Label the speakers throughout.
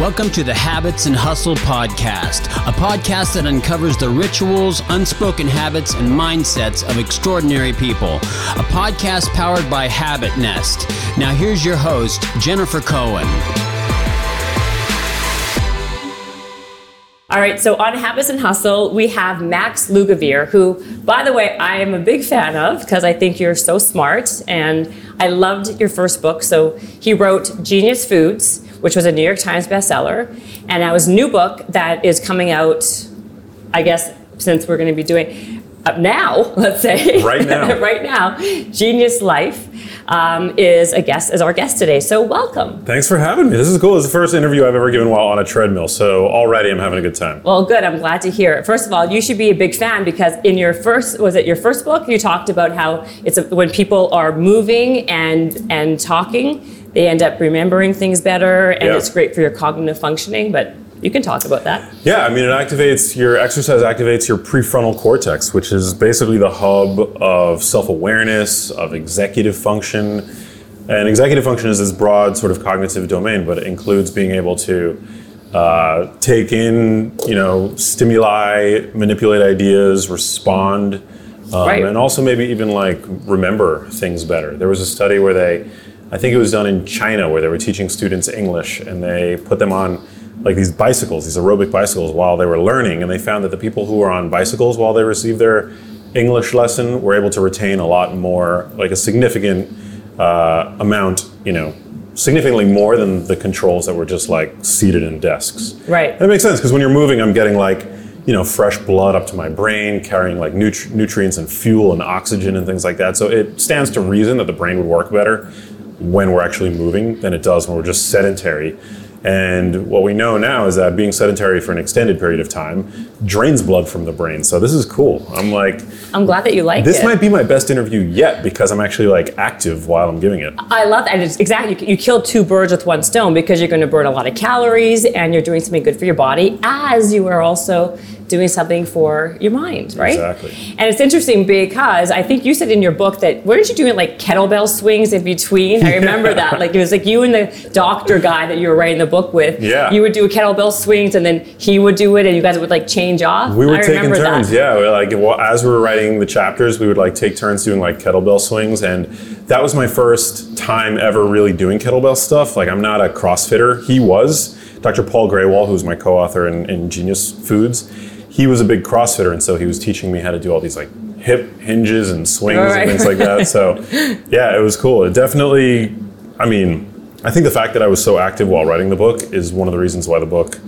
Speaker 1: Welcome to the Habits and Hustle Podcast, a podcast that uncovers the rituals, unspoken habits, and mindsets of extraordinary people. A podcast powered by Habit Nest. Now, here's your host, Jennifer Cohen.
Speaker 2: All right, so on Habits and Hustle, we have Max Lugavere, who, by the way, I am a big fan of because I think you're so smart and I loved your first book. So he wrote Genius Foods which was a New York Times bestseller. And now his new book that is coming out, I guess, since we're going to be doing uh, now, let's say
Speaker 3: right now,
Speaker 2: right now, Genius Life um, is a guest is our guest today. So welcome.
Speaker 3: Thanks for having me. This is cool. This is the first interview I've ever given while on a treadmill. So already I'm having a good time.
Speaker 2: Well, good. I'm glad to hear it. First of all, you should be a big fan because in your first was it your first book you talked about how it's a, when people are moving and and talking they end up remembering things better and yeah. it's great for your cognitive functioning but you can talk about that
Speaker 3: yeah i mean it activates your exercise activates your prefrontal cortex which is basically the hub of self-awareness of executive function and executive function is this broad sort of cognitive domain but it includes being able to uh, take in you know stimuli manipulate ideas respond um, right. and also maybe even like remember things better there was a study where they I think it was done in China where they were teaching students English and they put them on like these bicycles, these aerobic bicycles while they were learning. And they found that the people who were on bicycles while they received their English lesson were able to retain a lot more, like a significant uh, amount, you know, significantly more than the controls that were just like seated in desks.
Speaker 2: Right.
Speaker 3: That makes sense because when you're moving, I'm getting like, you know, fresh blood up to my brain, carrying like nutri- nutrients and fuel and oxygen and things like that. So it stands to reason that the brain would work better when we're actually moving than it does when we're just sedentary. And what we know now is that being sedentary for an extended period of time drains blood from the brain. So this is cool. I'm like,
Speaker 2: I'm glad that you like
Speaker 3: this
Speaker 2: it.
Speaker 3: might be my best interview yet because I'm actually like active while I'm giving it.
Speaker 2: I love that. And it's exactly, you, kill two birds with one stone because you're going to burn a lot of calories and you're doing something good for your body as you are also doing something for your mind, right?
Speaker 3: Exactly.
Speaker 2: And it's interesting because I think you said in your book that weren't you doing like kettlebell swings in between? I remember yeah. that. Like it was like you and the doctor guy that you were writing the book with.
Speaker 3: Yeah.
Speaker 2: You would do kettlebell swings and then he would do it and you guys would like change off.
Speaker 3: We were I taking turns, that. yeah. Like well, as we were writing the chapters, we would like take turns doing like kettlebell swings and that was my first time ever really doing kettlebell stuff. Like I'm not a CrossFitter. He was. Dr. Paul Grewal, who's my co-author in, in Genius Foods, he was a big CrossFitter, and so he was teaching me how to do all these like hip hinges and swings right. and things like that. So, yeah, it was cool. It definitely, I mean, I think the fact that I was so active while writing the book is one of the reasons why the book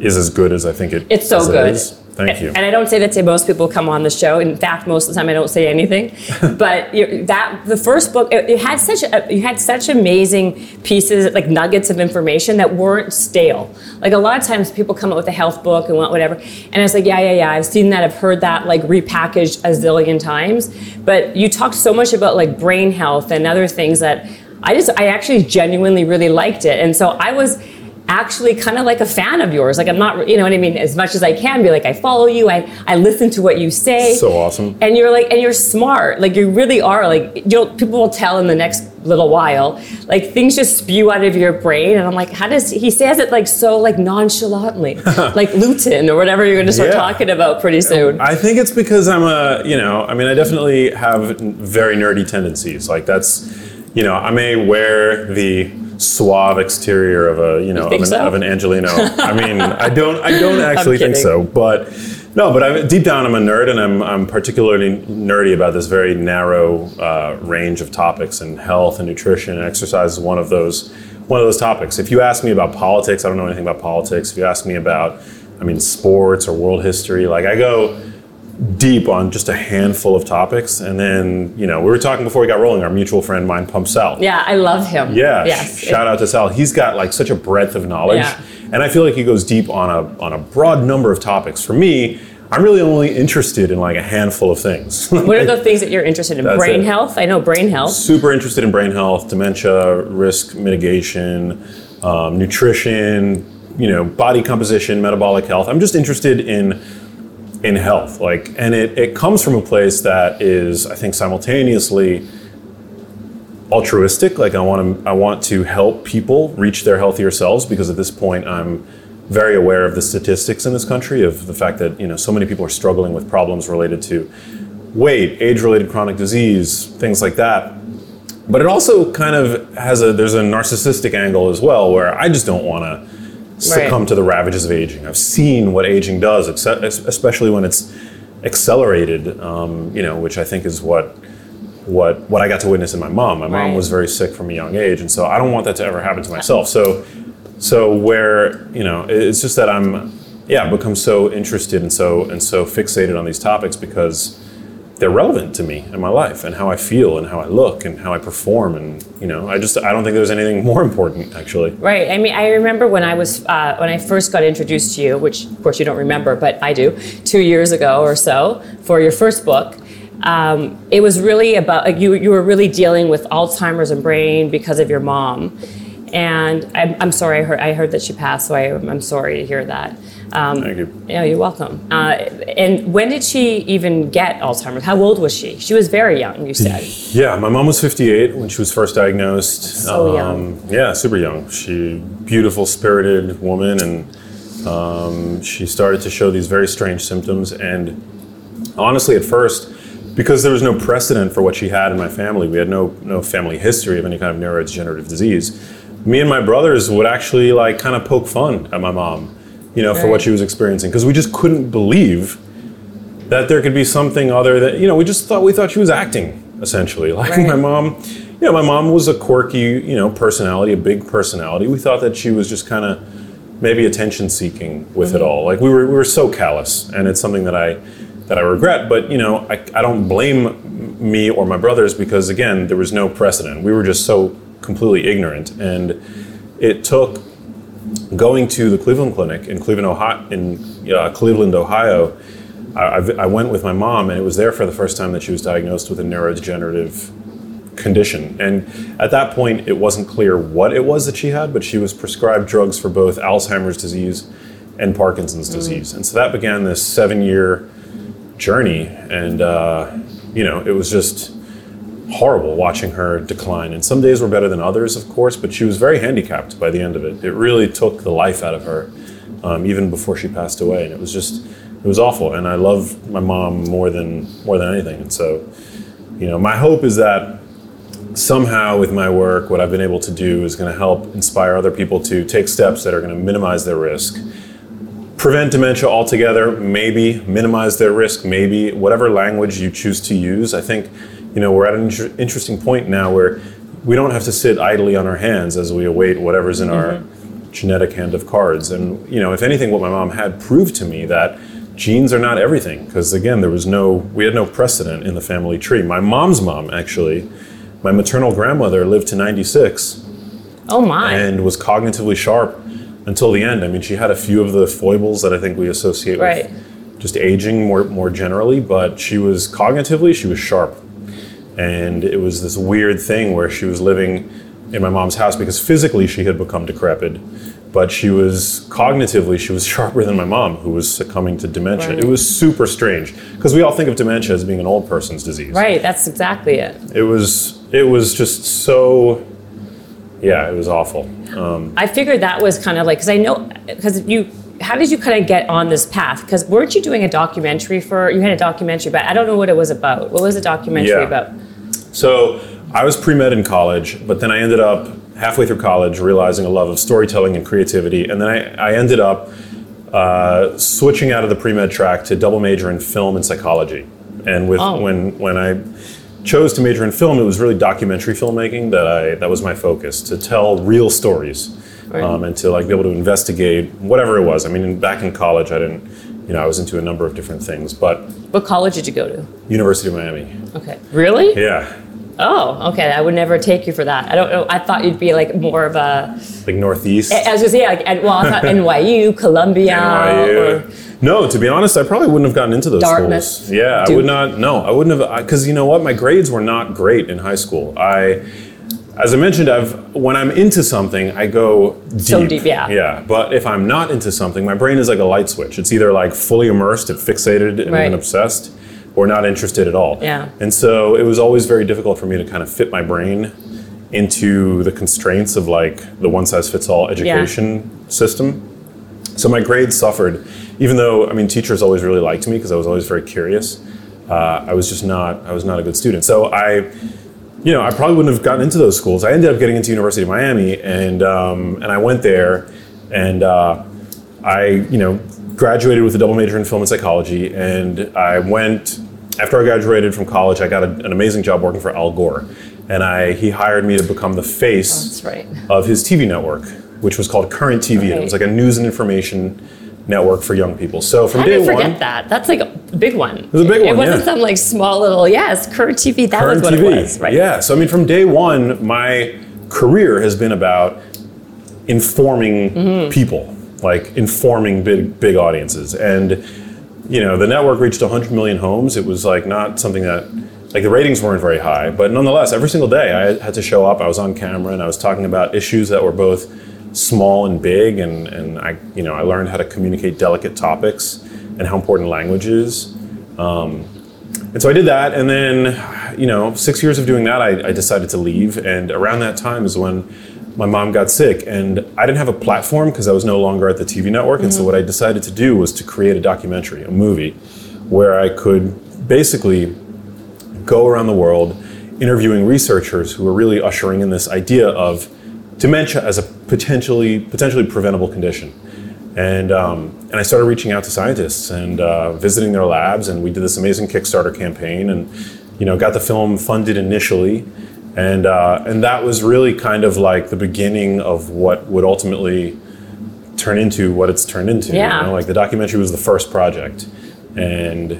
Speaker 3: is as good as I think it.
Speaker 2: It's so good.
Speaker 3: It Thank you.
Speaker 2: And I don't say that to most people come on the show. In fact, most of the time I don't say anything. but that the first book, it, it had such a, you had such amazing pieces, like nuggets of information that weren't stale. Like a lot of times people come up with a health book and want whatever, and it's like, yeah, yeah, yeah, I've seen that, I've heard that, like repackaged a zillion times. But you talked so much about like brain health and other things that I just, I actually genuinely really liked it, and so I was actually kind of like a fan of yours. Like I'm not, you know what I mean? As much as I can be like, I follow you. I, I listen to what you say.
Speaker 3: So awesome.
Speaker 2: And you're like, and you're smart. Like you really are like, you know, people will tell in the next little while, like things just spew out of your brain. And I'm like, how does, he says it like so like nonchalantly, like lutein or whatever you're going to start yeah. talking about pretty soon.
Speaker 3: I think it's because I'm a, you know, I mean, I definitely have very nerdy tendencies. Like that's, you know, I may wear the, suave exterior of a you know
Speaker 2: you
Speaker 3: of, an,
Speaker 2: so?
Speaker 3: of, an, Angeleno. I mean, I don't I don't actually think so, but no, but I'm, deep down I'm a nerd, and I'm I'm particularly nerdy about this very narrow uh, range of topics, and health and nutrition and exercise is one of those one of those topics. If you ask me about politics, I don't know anything about politics. If you ask me about I mean sports or world history, like I go deep on just a handful of topics. And then, you know, we were talking before we got rolling, our mutual friend Mind Pump Sal.
Speaker 2: Yeah, I love him.
Speaker 3: Yeah. Yes. Shout out to Sal. He's got like such a breadth of knowledge. Yeah. And I feel like he goes deep on a on a broad number of topics. For me, I'm really only interested in like a handful of things.
Speaker 2: what are the things that you're interested in? brain it. health? I know brain health.
Speaker 3: Super interested in brain health, dementia, risk mitigation, um, nutrition, you know, body composition, metabolic health. I'm just interested in in health. Like, and it, it comes from a place that is, I think, simultaneously altruistic. Like I want to I want to help people reach their healthier selves because at this point I'm very aware of the statistics in this country of the fact that you know so many people are struggling with problems related to weight, age-related chronic disease, things like that. But it also kind of has a there's a narcissistic angle as well where I just don't want to succumb
Speaker 2: Right.
Speaker 3: to the ravages of aging. I've seen what aging does, especially when it's accelerated. Um, you know, which I think is what what what I got to witness in my mom. My mom
Speaker 2: Right.
Speaker 3: was very sick from a young age, and so I don't want that to ever happen to myself. So so where you know it's just that I'm yeah become so interested and so and so fixated on these topics because they're relevant to me and my life and how I feel and how I look and how I perform and you know I just I don't think there's anything more important actually.
Speaker 2: Right. I mean, I remember when I was uh, when I first got introduced to you, which of course you don't remember, but I do, two years ago or so, for your first book. Um, it was really about like, you. You were really dealing with Alzheimer's and brain because of your mom, and I'm, I'm sorry. I heard I heard that she passed, so I, I'm sorry to hear that. Um,
Speaker 3: Thank you.
Speaker 2: yeah, you're welcome. Uh, and when did she even get Alzheimer's? How old was she? She was very young. You said.
Speaker 3: Yeah, my mom was 58 when she was first diagnosed.
Speaker 2: So young.
Speaker 3: Yeah, super young. She beautiful, spirited woman, and um, she started to show these very strange symptoms. And honestly, at first, because there was no precedent for what she had in my family, we had no no family history of any kind of neurodegenerative disease. Me and my brothers would actually like kind of poke fun at my mom, you know, for what she was experiencing, because we just couldn't believe that there could be something other than you know we just thought we thought she was acting essentially. Like
Speaker 2: Right.
Speaker 3: my mom you know my mom was a quirky you know personality a big personality. We thought that she was just kind of maybe attention seeking with it mm-hmm. all. Like we were we were so callous and it's something that i that i regret. But you know i, I don't blame me or my brothers because again there was no precedent. We were just so completely ignorant. And it took going to the Cleveland Clinic in Cleveland, Ohio, in uh, Cleveland, Ohio, I, I went with my mom, and it was there for the first time that she was diagnosed with a neurodegenerative condition. And at that point, it wasn't clear what it was that she had, but she was prescribed drugs for both Alzheimer's disease and Parkinson's disease. And so that began this seven-year journey, and uh, you know, it was just horrible watching her decline. And some days were better than others, of course, but she was very handicapped by the end of it. It really took the life out of her, um, even before she passed away. And it was just, it was awful. And I love my mom more than more than anything. And so, you know, my hope is that somehow with my work, what I've been able to do is going to help inspire other people to take steps that are going to minimize their risk prevent dementia altogether, maybe minimize their risk, maybe whatever language you choose to use. I think, you know, we're at an inter- interesting point now where we don't have to sit idly on our hands as we await whatever's in our mm-hmm. genetic hand of cards. And, you know, if anything, what my mom had proved to me that genes are not everything because again there was no we had no precedent in the family tree my mom's mom actually my maternal grandmother lived to 96
Speaker 2: Oh my.
Speaker 3: and was cognitively sharp until the end. I mean, she had a few of the foibles that I think we associate
Speaker 2: Right.
Speaker 3: with just aging more more generally, but she was cognitively she was sharp. And it was this weird thing where she was living in my mom's house because physically she had become decrepit, but she was cognitively she was sharper than my mom who was succumbing to dementia.
Speaker 2: Right.
Speaker 3: It was super strange because we all think of dementia as being an old person's disease
Speaker 2: right. That's exactly it.
Speaker 3: it was it was just so yeah it was awful um,
Speaker 2: I figured that was kind of like because I know because you. How did you kind of get on this path? Because weren't you doing a documentary for? You had a documentary, but I don't know what it was about. What was the documentary
Speaker 3: Yeah.
Speaker 2: about?
Speaker 3: so i was pre-med in college but then i ended up halfway through college realizing a love of storytelling and creativity and then i, I ended up uh, switching out of the pre-med track to double major in film and psychology and with
Speaker 2: Oh.
Speaker 3: when when i chose to major in film it was really documentary filmmaking that i that was my focus to tell real stories
Speaker 2: Right.
Speaker 3: um, and to like be able to investigate whatever it was i mean back in college i didn't you know i was into a number of different things but
Speaker 2: What college did you go to?
Speaker 3: university of miami
Speaker 2: Okay. Really?
Speaker 3: yeah
Speaker 2: Oh, okay. I would never take you for that. I don't know. I thought you'd be like more of a.
Speaker 3: like northeast
Speaker 2: I was gonna say like, well, I thought NYU, Columbia,
Speaker 3: NYU.
Speaker 2: or
Speaker 3: No, to be honest, I probably wouldn't have gotten into those
Speaker 2: Dartmouth.
Speaker 3: schools. Yeah, I would not. No, I wouldn't have. Because you know what, my grades were not great in high school. I, as I mentioned, I've when I'm into something, I go deep.
Speaker 2: So deep, yeah.
Speaker 3: Yeah, but if I'm not into something, my brain is like a light switch. It's either like fully immersed, and fixated, and
Speaker 2: Right.
Speaker 3: obsessed, or not interested at all.
Speaker 2: Yeah.
Speaker 3: And so it was always very difficult for me to kind of fit my brain into the constraints of like the one size fits all education system. So my grades suffered, even though I mean teachers always really liked me because I was always very curious. Uh, I was just not I was not a good student. So I, you know, I probably wouldn't have gotten into those schools. I ended up getting into University of Miami, and um, and I went there, and uh, I you know graduated with a double major in film and psychology, and I went after I graduated from college. I got a, an amazing job working for Al Gore, and I he hired me to become the face
Speaker 2: That's right.
Speaker 3: of his TV network, which was called Current TV. and It was like a news and information network for young people. So from
Speaker 2: How
Speaker 3: day
Speaker 2: did I forget
Speaker 3: one,
Speaker 2: that? That's like big one. It
Speaker 3: was a big one.
Speaker 2: It wasn't
Speaker 3: yeah.
Speaker 2: some like small little, yes, current TV, that
Speaker 3: Current
Speaker 2: was what
Speaker 3: TV.
Speaker 2: it was, right?
Speaker 3: Yeah. So I mean, from day one, my career has been about informing
Speaker 2: Mm-hmm.
Speaker 3: people, like informing big big audiences, and you know, the network reached 100 million homes. It was like not something that like the ratings weren't very high, but nonetheless, every single day I had to show up. I was on camera and I was talking about issues that were both small and big, and and I you know I learned how to communicate delicate topics and how important language is. Um, and so I did that, and then, you know, six years of doing that, I, I decided to leave. And around that time is when my mom got sick, and I didn't have a platform because I was no longer at the TV network. And so mm-hmm. what I decided to do was to create a documentary, a movie, where I could basically go around the world interviewing researchers who were really ushering in this idea of dementia as a potentially potentially preventable condition. And um, and I started reaching out to scientists and uh, visiting their labs, and we did this amazing Kickstarter campaign, and you know got the film funded initially, and uh, and that was really kind of like the beginning of what would ultimately turn into what it's turned into. you
Speaker 2: Yeah.
Speaker 3: know? Like the documentary was the first project, and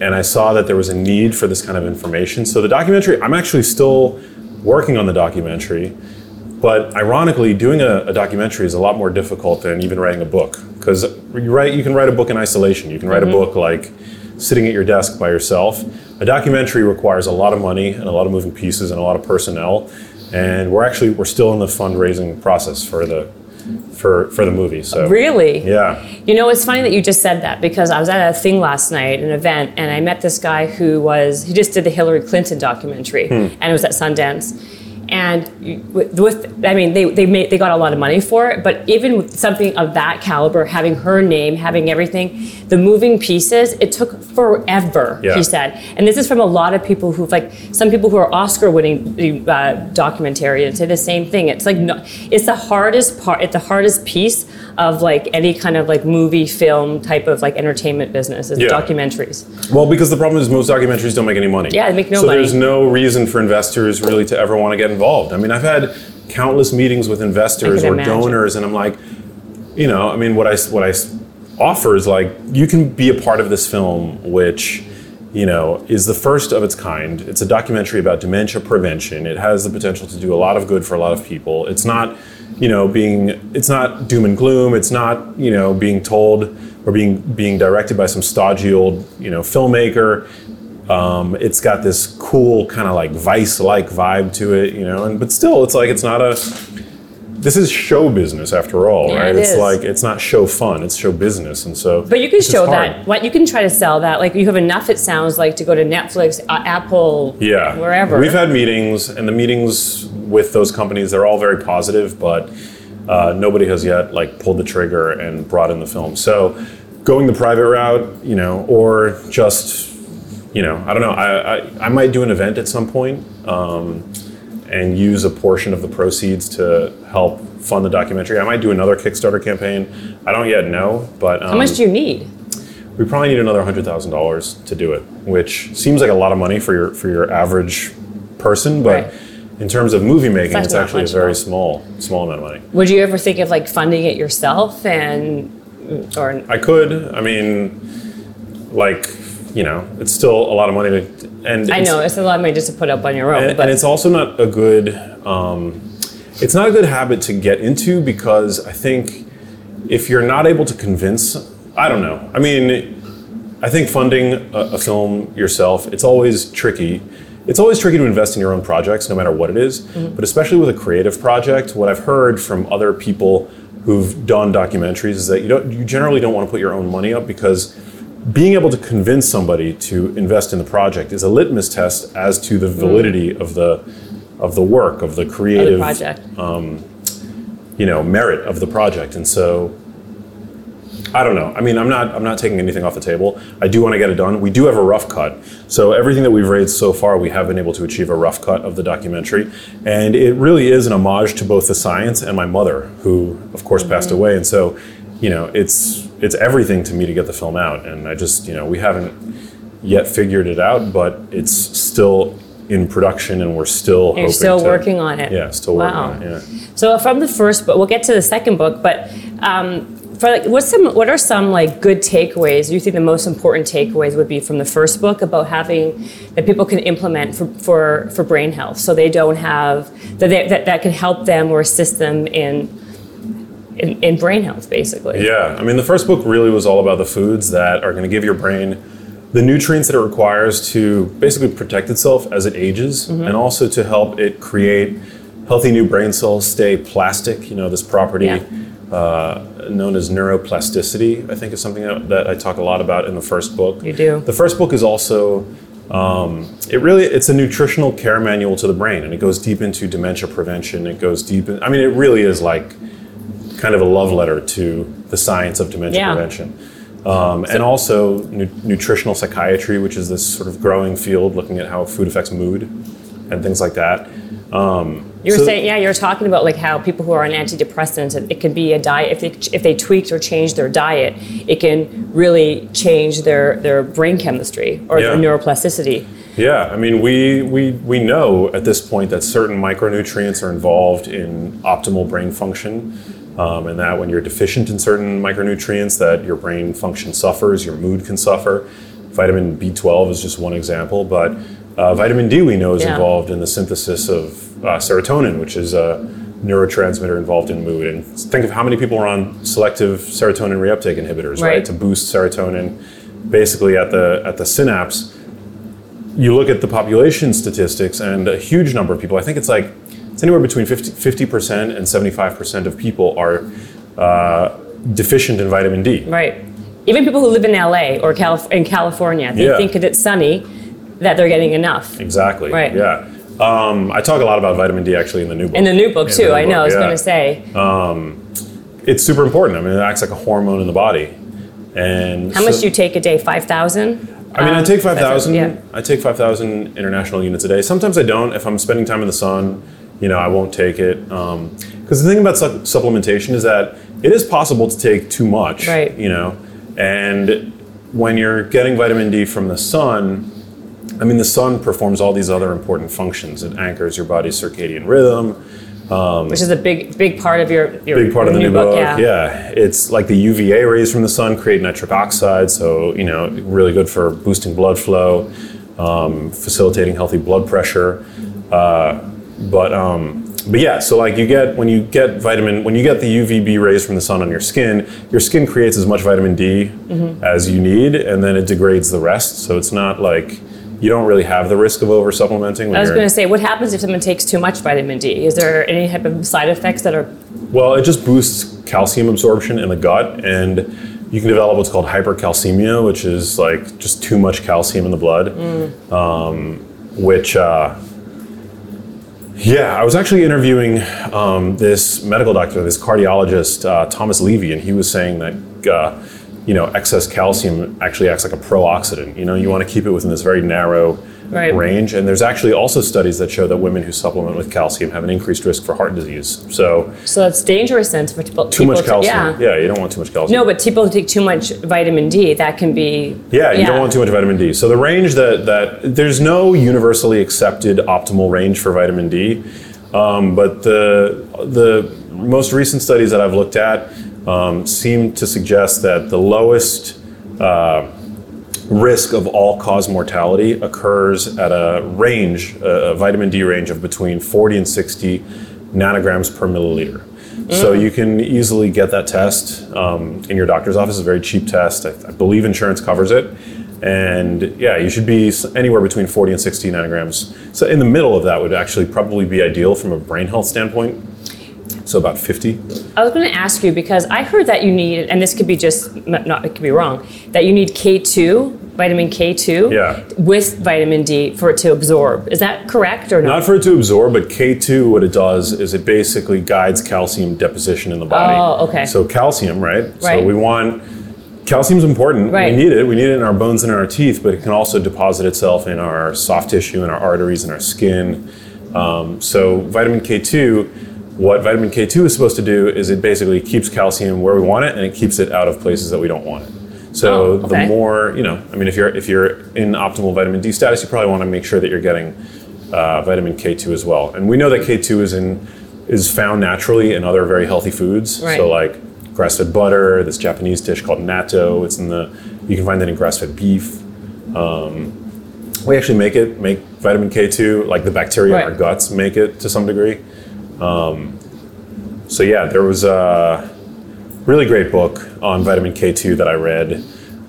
Speaker 3: and I saw that there was a need for this kind of information. So the documentary, I'm actually still working on the documentary, but ironically, doing a, a documentary is a lot more difficult than even writing a book because you write, you can write a book in isolation. You can write a book like sitting at your desk by yourself. A documentary requires a lot of money and a lot of moving pieces and a lot of personnel, and we're actually we're still in the fundraising process for the for for the movie. So
Speaker 2: Really?
Speaker 3: yeah.
Speaker 2: You know, it's funny that you just said that because I was at a thing last night, an event, and I met this guy who was, he just did the Hillary Clinton documentary,
Speaker 3: Hmm.
Speaker 2: and it was at Sundance. And with, I mean, they, they made they got a lot of money for it, but even with something of that caliber, having her name, having everything, the moving pieces, it took forever.
Speaker 3: Yeah.
Speaker 2: He said, and this is from a lot of people who've like some people who are Oscar-winning uh, documentarians say the same thing. It's like no, it's the hardest part. It's the hardest piece of like any kind of like movie film type of like entertainment business is
Speaker 3: Yeah.
Speaker 2: documentaries.
Speaker 3: Well, because the problem is most documentaries don't make any money.
Speaker 2: Yeah, they make no
Speaker 3: so
Speaker 2: money.
Speaker 3: So there's no reason for investors really to ever want to get involved. I mean, I've had countless meetings with investors or
Speaker 2: imagine.
Speaker 3: donors, and I'm like, you know, I mean, what I what I offer is like you can be a part of this film, which you know is the first of its kind. It's a documentary about dementia prevention. It has the potential to do a lot of good for a lot of people. It's not, you know, being it's not doom and gloom. It's not you know being told or being being directed by some stodgy old you know filmmaker. Um, it's got this cool kind of like vice-like vibe to it, you know, and but still, it's like it's not a. This is show business after all,
Speaker 2: Yeah,
Speaker 3: right?
Speaker 2: it
Speaker 3: it's
Speaker 2: is.
Speaker 3: like it's not show fun; it's show business, and so.
Speaker 2: But you can show that. What you can try to sell that. Like you have enough. It sounds like to go to Netflix, uh, Apple,
Speaker 3: Yeah,
Speaker 2: wherever.
Speaker 3: We've had meetings, and the meetings with those companies, they're all very positive, but uh, nobody has yet like pulled the trigger and brought in the film. So, going the private route, you know, or just, you know, I don't know. I I, I might do an event at some point. Um, and use a portion of the proceeds to help fund the documentary. I might do another Kickstarter campaign. I don't yet know, but um,
Speaker 2: How much do you need?
Speaker 3: we probably need another hundred thousand dollars to do it, which seems like a lot of money for your for your average person, but
Speaker 2: Right.
Speaker 3: in terms of movie making,
Speaker 2: That's
Speaker 3: it's actually a very small small amount of money.
Speaker 2: Would you ever think of like funding it yourself and or
Speaker 3: I could, I mean, like you know, it's still a lot of money to, and
Speaker 2: I know it's a lot of money just to put up on your own,
Speaker 3: and,
Speaker 2: but
Speaker 3: and it's also not a good um, it's not a good habit to get into because i think if you're not able to convince i don't know. I mean i think funding a, a film yourself it's always tricky. It's always tricky to invest in your own projects no matter what it is. but especially with a creative project what i've heard from other people who've done documentaries is that you don't you generally don't want to put your own money up because being able to convince somebody to invest in the project is a litmus test as to the hmm. validity of the of the work of the
Speaker 2: of the
Speaker 3: creative
Speaker 2: project.
Speaker 3: Um, you know merit of the project. And so i don't know. I mean i'm not i'm not taking anything off the table. I do want to get it done. We do have a rough cut. So everything that we've raised so far we have been able to achieve a rough cut of the documentary. And it really is an homage to both the science and my mother who of course passed mm-hmm. away. And so you know it's it's everything to me to get the film out and i just you know we haven't yet figured it out but it's still in production and we're still
Speaker 2: You're still
Speaker 3: to-
Speaker 2: working on it.
Speaker 3: yeah still
Speaker 2: Wow.
Speaker 3: working on it yeah
Speaker 2: So from the first book, we'll get to the second book, but um, for like, what's some, what are some like good takeaways? You think the most important takeaways would be from the first book about having that people can implement for for, for brain health, so they don't have that they, that that can help them or assist them in in, in brain health, basically.
Speaker 3: Yeah, I mean, the first book really was all about the foods that are going to give your brain the nutrients that it requires to basically protect itself as it ages
Speaker 2: Mm-hmm.
Speaker 3: and also to help it create healthy new brain cells, stay plastic. You know, this property
Speaker 2: Yeah.
Speaker 3: uh, known as neuroplasticity, I think is something that, that I talk a lot about in the first book.
Speaker 2: You do.
Speaker 3: The first book is also. Um, it really it's a nutritional care manual to the brain and it goes deep into dementia prevention it goes deep in, i mean it really is like kind of a love letter to the science of dementia
Speaker 2: Yeah.
Speaker 3: prevention. Um, and also nu- nutritional psychiatry, which is this sort of growing field looking at how food affects mood and things like that. Um,
Speaker 2: You were
Speaker 3: so-
Speaker 2: saying, yeah, you were talking about like how people who are on antidepressants, it can be a diet. If they if they tweaked or changed their diet, it can really change their their brain chemistry or
Speaker 3: Yeah.
Speaker 2: their neuroplasticity.
Speaker 3: Yeah, I mean, we, we, we know at this point that certain micronutrients are involved in optimal brain function, um, and that when you're deficient in certain micronutrients, that your brain function suffers, your mood can suffer. Vitamin B12 is just one example, but uh, vitamin D we know is
Speaker 2: Yeah.
Speaker 3: involved in the synthesis of uh, serotonin, which is a neurotransmitter involved in mood. And think of how many people are on selective serotonin reuptake inhibitors, right,
Speaker 2: Right.
Speaker 3: to boost serotonin, basically at the at the synapse you look at the population statistics and a huge number of people, I think it's like, it's anywhere between 50, percent and 75% of people are uh, deficient in vitamin D.
Speaker 2: Right. Even people who live in LA or Calif- in California, they
Speaker 3: Yeah.
Speaker 2: think that it's sunny, that they're getting enough.
Speaker 3: Exactly.
Speaker 2: Right.
Speaker 3: Yeah. Um, I talk a lot about vitamin D actually in the new book.
Speaker 2: In the new book
Speaker 3: In
Speaker 2: too,
Speaker 3: new
Speaker 2: I know. I was
Speaker 3: yeah.
Speaker 2: going to say,
Speaker 3: It's super important. I mean, it acts like a hormone in the body. And
Speaker 2: how much do you take a day? Five thousand.
Speaker 3: I mean, I take 5,000.
Speaker 2: yeah.
Speaker 3: I take 5,000 international units a day. Sometimes I don't. If I'm spending time in the sun, you know, I won't take it. Because the thing about su- supplementation is that it is possible to take too much.
Speaker 2: Right.
Speaker 3: You know, and when you're getting vitamin D from the sun, I mean, the sun performs all these other important functions. It anchors your body's circadian rhythm.
Speaker 2: which is a big, big part of your, your
Speaker 3: Big part of the
Speaker 2: your
Speaker 3: new book.
Speaker 2: Yeah.
Speaker 3: yeah. It's like the UVA rays from the sun create nitric oxide, so you know, really good for boosting blood flow, um, facilitating healthy blood pressure. Uh, but um, but yeah, so like you get when you get vitamin when you get the UVB rays from the sun on your skin, your skin creates as much vitamin D
Speaker 2: Mm-hmm.
Speaker 3: as you need, and then it degrades the rest. So it's not like you don't really have the risk of over supplementing.
Speaker 2: I was going to say, what happens if someone takes too much vitamin D? Is there any type of side effects that are
Speaker 3: Well, it just boosts calcium absorption in the gut, and you can develop what's called hypercalcemia, which is like just too much calcium in the blood. Um, which, uh, yeah, I was actually interviewing um, this medical doctor, this cardiologist, uh, Thomas Levy, and he was saying that. Uh, you know, excess calcium actually acts like a pro-oxidant. You know, you want to keep it within this very narrow
Speaker 2: Right.
Speaker 3: range. And there's actually also studies that show that women who supplement with calcium have an increased risk for heart disease. So
Speaker 2: so that's dangerous then for people.
Speaker 3: too much
Speaker 2: people to-
Speaker 3: calcium.
Speaker 2: yeah.
Speaker 3: yeah, you don't want too much calcium.
Speaker 2: No, but people who take too much vitamin D, that can be.
Speaker 3: Yeah, you don't want too much vitamin D. So the range that that there's no universally accepted optimal range for vitamin D, um, but the the most recent studies that I've looked at um, seem to suggest that the lowest uh, risk of all cause mortality occurs at a range, a vitamin D range of between 40 and 60 nanograms per milliliter. So you can easily get that test um, in your doctor's office. It's a very cheap test. I, I believe insurance covers it. And yeah, you should be anywhere between 40 and 60 nanograms. So in the middle of that would actually probably be ideal from a brain health standpoint. So about 50.
Speaker 2: I was going to ask you because I heard that you need, and this could be just not, it could be wrong, that you need K2, vitamin K2,
Speaker 3: Yeah.
Speaker 2: with vitamin D for it to absorb. Is that correct or not?
Speaker 3: Not for it to absorb, but K2, what it does is it basically guides calcium deposition in the body.
Speaker 2: Oh, okay.
Speaker 3: So calcium, right?
Speaker 2: Right.
Speaker 3: So we want calcium's important.
Speaker 2: Right.
Speaker 3: We need it. We need it in our bones and in our teeth, but it can also deposit itself in our soft tissue, in our arteries, in our skin. Um, so vitamin K2, what vitamin K2 is supposed to do is it basically keeps calcium where we want it, and it keeps it out of places that we don't want it. So
Speaker 2: Oh,
Speaker 3: the more, you know, I mean, if you're if you're in optimal vitamin D status, you probably want to make sure that you're getting uh, vitamin K2 as well. And we know that K2 is in is found naturally in other very healthy foods.
Speaker 2: Right.
Speaker 3: So like grass-fed butter, this Japanese dish called natto. It's in the you can find that in grass-fed beef. Um, we actually make it make vitamin K2 like the bacteria in our guts make it to some degree. Um, so yeah, there was a really great book on vitamin K2 that I read.